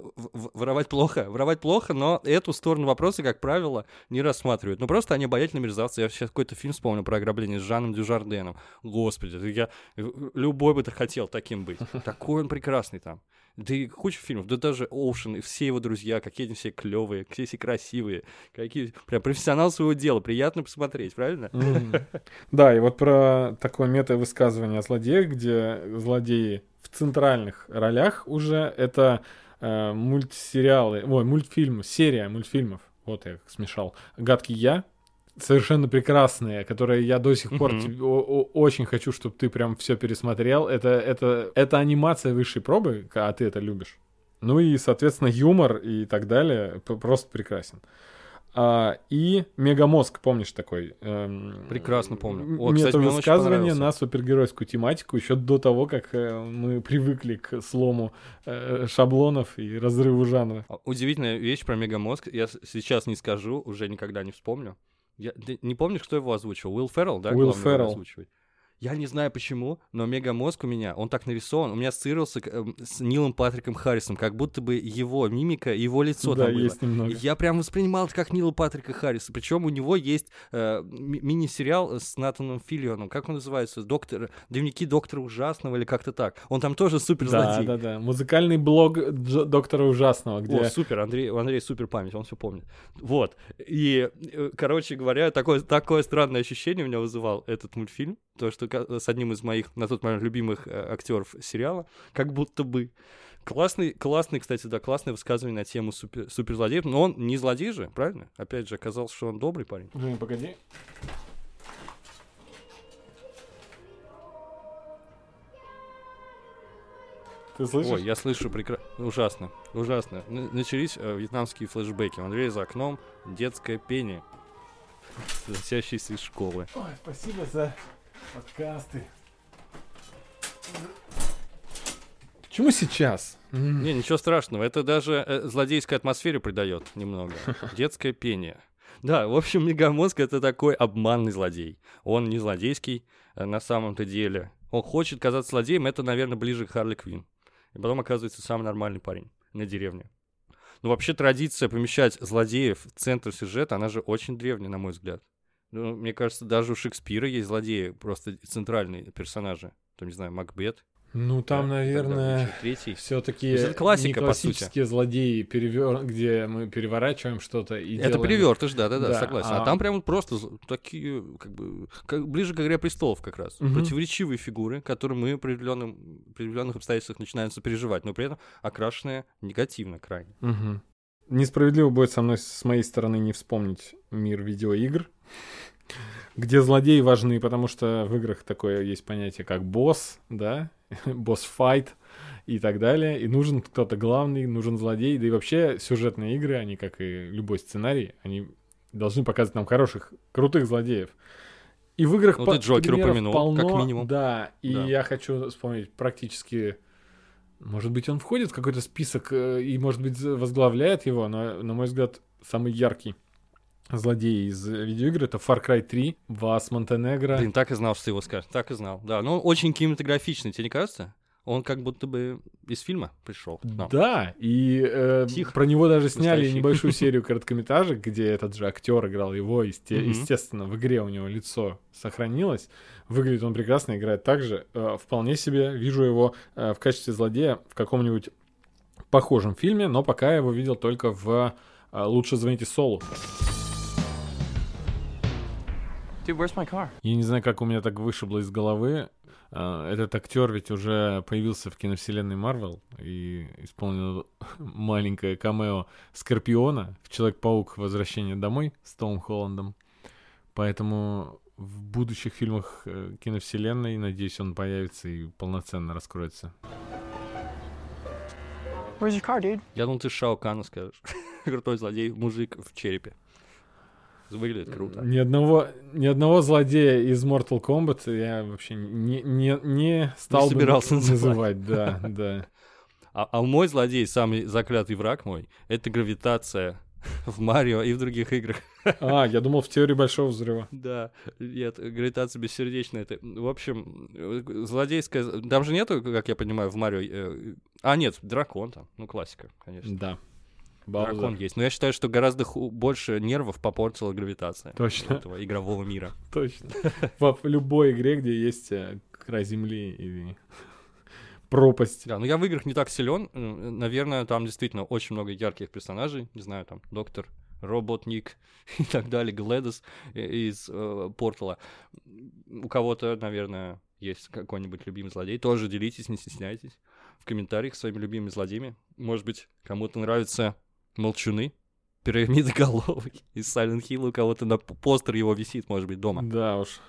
воровать плохо, воровать плохо, но эту сторону вопроса, как правило, не рассматривают. Ну просто они обаятельные мерзавцы. Я сейчас какой-то фильм вспомнил про ограбление с Жаном Дюжарденом. Господи, я любой бы хотел таким быть. Такой он прекрасный там. Да и куча фильмов, да даже Оушен и все его друзья, какие они все клевые, какие все красивые, какие прям профессионал своего дела, приятно посмотреть, правильно? Да, и вот про такое мета-высказывание о злодеях, где злодеи в центральных ролях уже это э, мультсериалы, ой, мультфильмы, серия мультфильмов, вот я как смешал, «Гадкий я», совершенно прекрасные, которые я до сих пор тебе- о- очень хочу, чтобы ты прям все пересмотрел. Это, это, это анимация высшей пробы, а ты это любишь. Ну и, соответственно, юмор и так далее просто прекрасен. А, и Мегамозг, помнишь такой? эм, Прекрасно помню. О, кстати, понравился. на супергеройскую тематику еще до того, как э, мы привыкли к слому э, шаблонов и разрыву жанра. Удивительная вещь про Мегамозг. Я сейчас не скажу, уже никогда не вспомню. Я, ты не помнишь, кто его озвучивал? Уилл Феррелл, да? Уилл Феррелл. озвучивает? Я не знаю почему, но Мегамозг у меня, он так нарисован, у меня ассоциировался эм, с Нилом Патриком Харрисом, как будто бы его мимика, его лицо да, там было. есть немного. И Я прям воспринимал это как Нила Патрика Харриса. Причем у него есть э, ми- мини-сериал с Натаном Филлионом. Как он называется? Доктор... Дневники доктора ужасного или как-то так. Он там тоже супер Да, злодей. да, да. Музыкальный блог Дж- доктора ужасного, где О, супер, Андрей, у Андрея супер память, он все помнит. Вот. И, э, короче говоря, такое, такое странное ощущение у меня вызывал этот мультфильм, то, что с одним из моих на тот момент любимых э, актеров сериала, как будто бы. Классный, классный, кстати, да, классное высказывание на тему супер, суперзлодеев, но он не злодей же, правильно? Опять же, оказалось, что он добрый парень. Женя, погоди. Ты слышишь? Ой, я слышу прекрасно. Ужасно, ужасно. Начались э, вьетнамские флешбеки. У Андрея за окном детское пение, доносящееся из школы. Ой, спасибо за подкасты. Почему сейчас? Не, ничего страшного. Это даже э, злодейской атмосфере придает немного. Детское пение. Да, в общем, Мегамозг — это такой обманный злодей. Он не злодейский э, на самом-то деле. Он хочет казаться злодеем, это, наверное, ближе к Харли Квин. И потом оказывается самый нормальный парень на деревне. Ну, вообще, традиция помещать злодеев в центр сюжета, она же очень древняя, на мой взгляд. Ну, мне кажется, даже у Шекспира есть злодеи, просто центральные персонажи. Там, не знаю, Макбет. Ну, там, да, наверное, все-таки это классика, не классические злодеи, перевер... где мы переворачиваем что-то и Это делаем... перевертыш, да, да, да, Да, согласен. А... а- там прям просто такие, как бы, как, ближе к игре престолов как раз. Мгм. Противоречивые фигуры, которые мы при определенных обстоятельствах начинаем сопереживать, но при этом окрашенные негативно крайне. Мгм. Несправедливо будет со мной, с моей стороны, не вспомнить мир видеоигр, где злодеи важны, потому что в играх такое есть понятие, как босс, да, босс-файт и так далее, и нужен кто-то главный, нужен злодей, да и вообще сюжетные игры, они, как и любой сценарий, они должны показывать нам хороших, крутых злодеев. И в играх Ну, по- ты Джокер упомянул, полно, как минимум. Да, и Да. я хочу вспомнить практически может быть, он входит в какой-то список э, и, может быть, возглавляет его, но, на мой взгляд, самый яркий злодей из э, видеоигр это Far Cry 3, Вас Монтенегро. Блин, так и знал, что ты его скажешь. Так и знал. Да, но он очень кинематографичный, тебе не кажется? Он как будто бы из фильма пришел. нам. Да, и э, Псих про него даже сняли настоящий. небольшую серию короткометражек, где этот же актер играл его, есте- Мгм. естественно, в игре у него лицо сохранилось. Выглядит он прекрасно, играет так же. Э, вполне себе вижу его э, в качестве злодея в каком-нибудь похожем фильме, но пока я его видел только в э, «Лучше звоните Солу». Dude, where's my car? Я не знаю, как у меня так вышибло из головы. А, Этот актер ведь уже появился в киновселенной Марвел и исполнил маленькое камео Скорпиона в Человек-паук Возвращение домой с Томом Холландом. Поэтому в будущих фильмах э, киновселенной, надеюсь, он появится и полноценно раскроется. Where's your car, dude? Я думал, ты Шао Кана скажешь. Крутой злодей, мужик в черепе. Выглядит круто. Ни одного, ни одного злодея из Mortal Kombat я вообще не, не, не стал бы собирался называть. Да, да. А, а мой злодей, самый заклятый враг мой, это гравитация в Марио и в других играх. А, я думал, в теории Большого Взрыва. Да, нет, гравитация бессердечная. Это, в общем, злодейская... Там же нету, как я понимаю, в Марио... э, А, нет, дракон там. Ну, классика, конечно. Да. Дракон Баузер. есть. Но я считаю, что гораздо ху- больше нервов попортила гравитация. Точно. Этого игрового мира. Точно. В любой игре, где есть э, край земли или пропасть. Да, но я в играх не так силен. Наверное, там действительно очень много ярких персонажей. Не знаю, там доктор, роботник и так далее, Глэдис из э, Портала. У кого-то, наверное, есть какой-нибудь любимый злодей. Тоже делитесь, не стесняйтесь. В комментариях своими любимыми злодеями. Может быть, кому-то нравятся молчуны, пирамидоголовый из Silent Hill, у кого-то на постер его висит, может быть, дома. Да уж.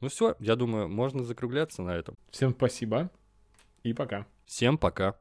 Ну все, я думаю, можно закругляться на этом. Всем спасибо и пока. Всем пока.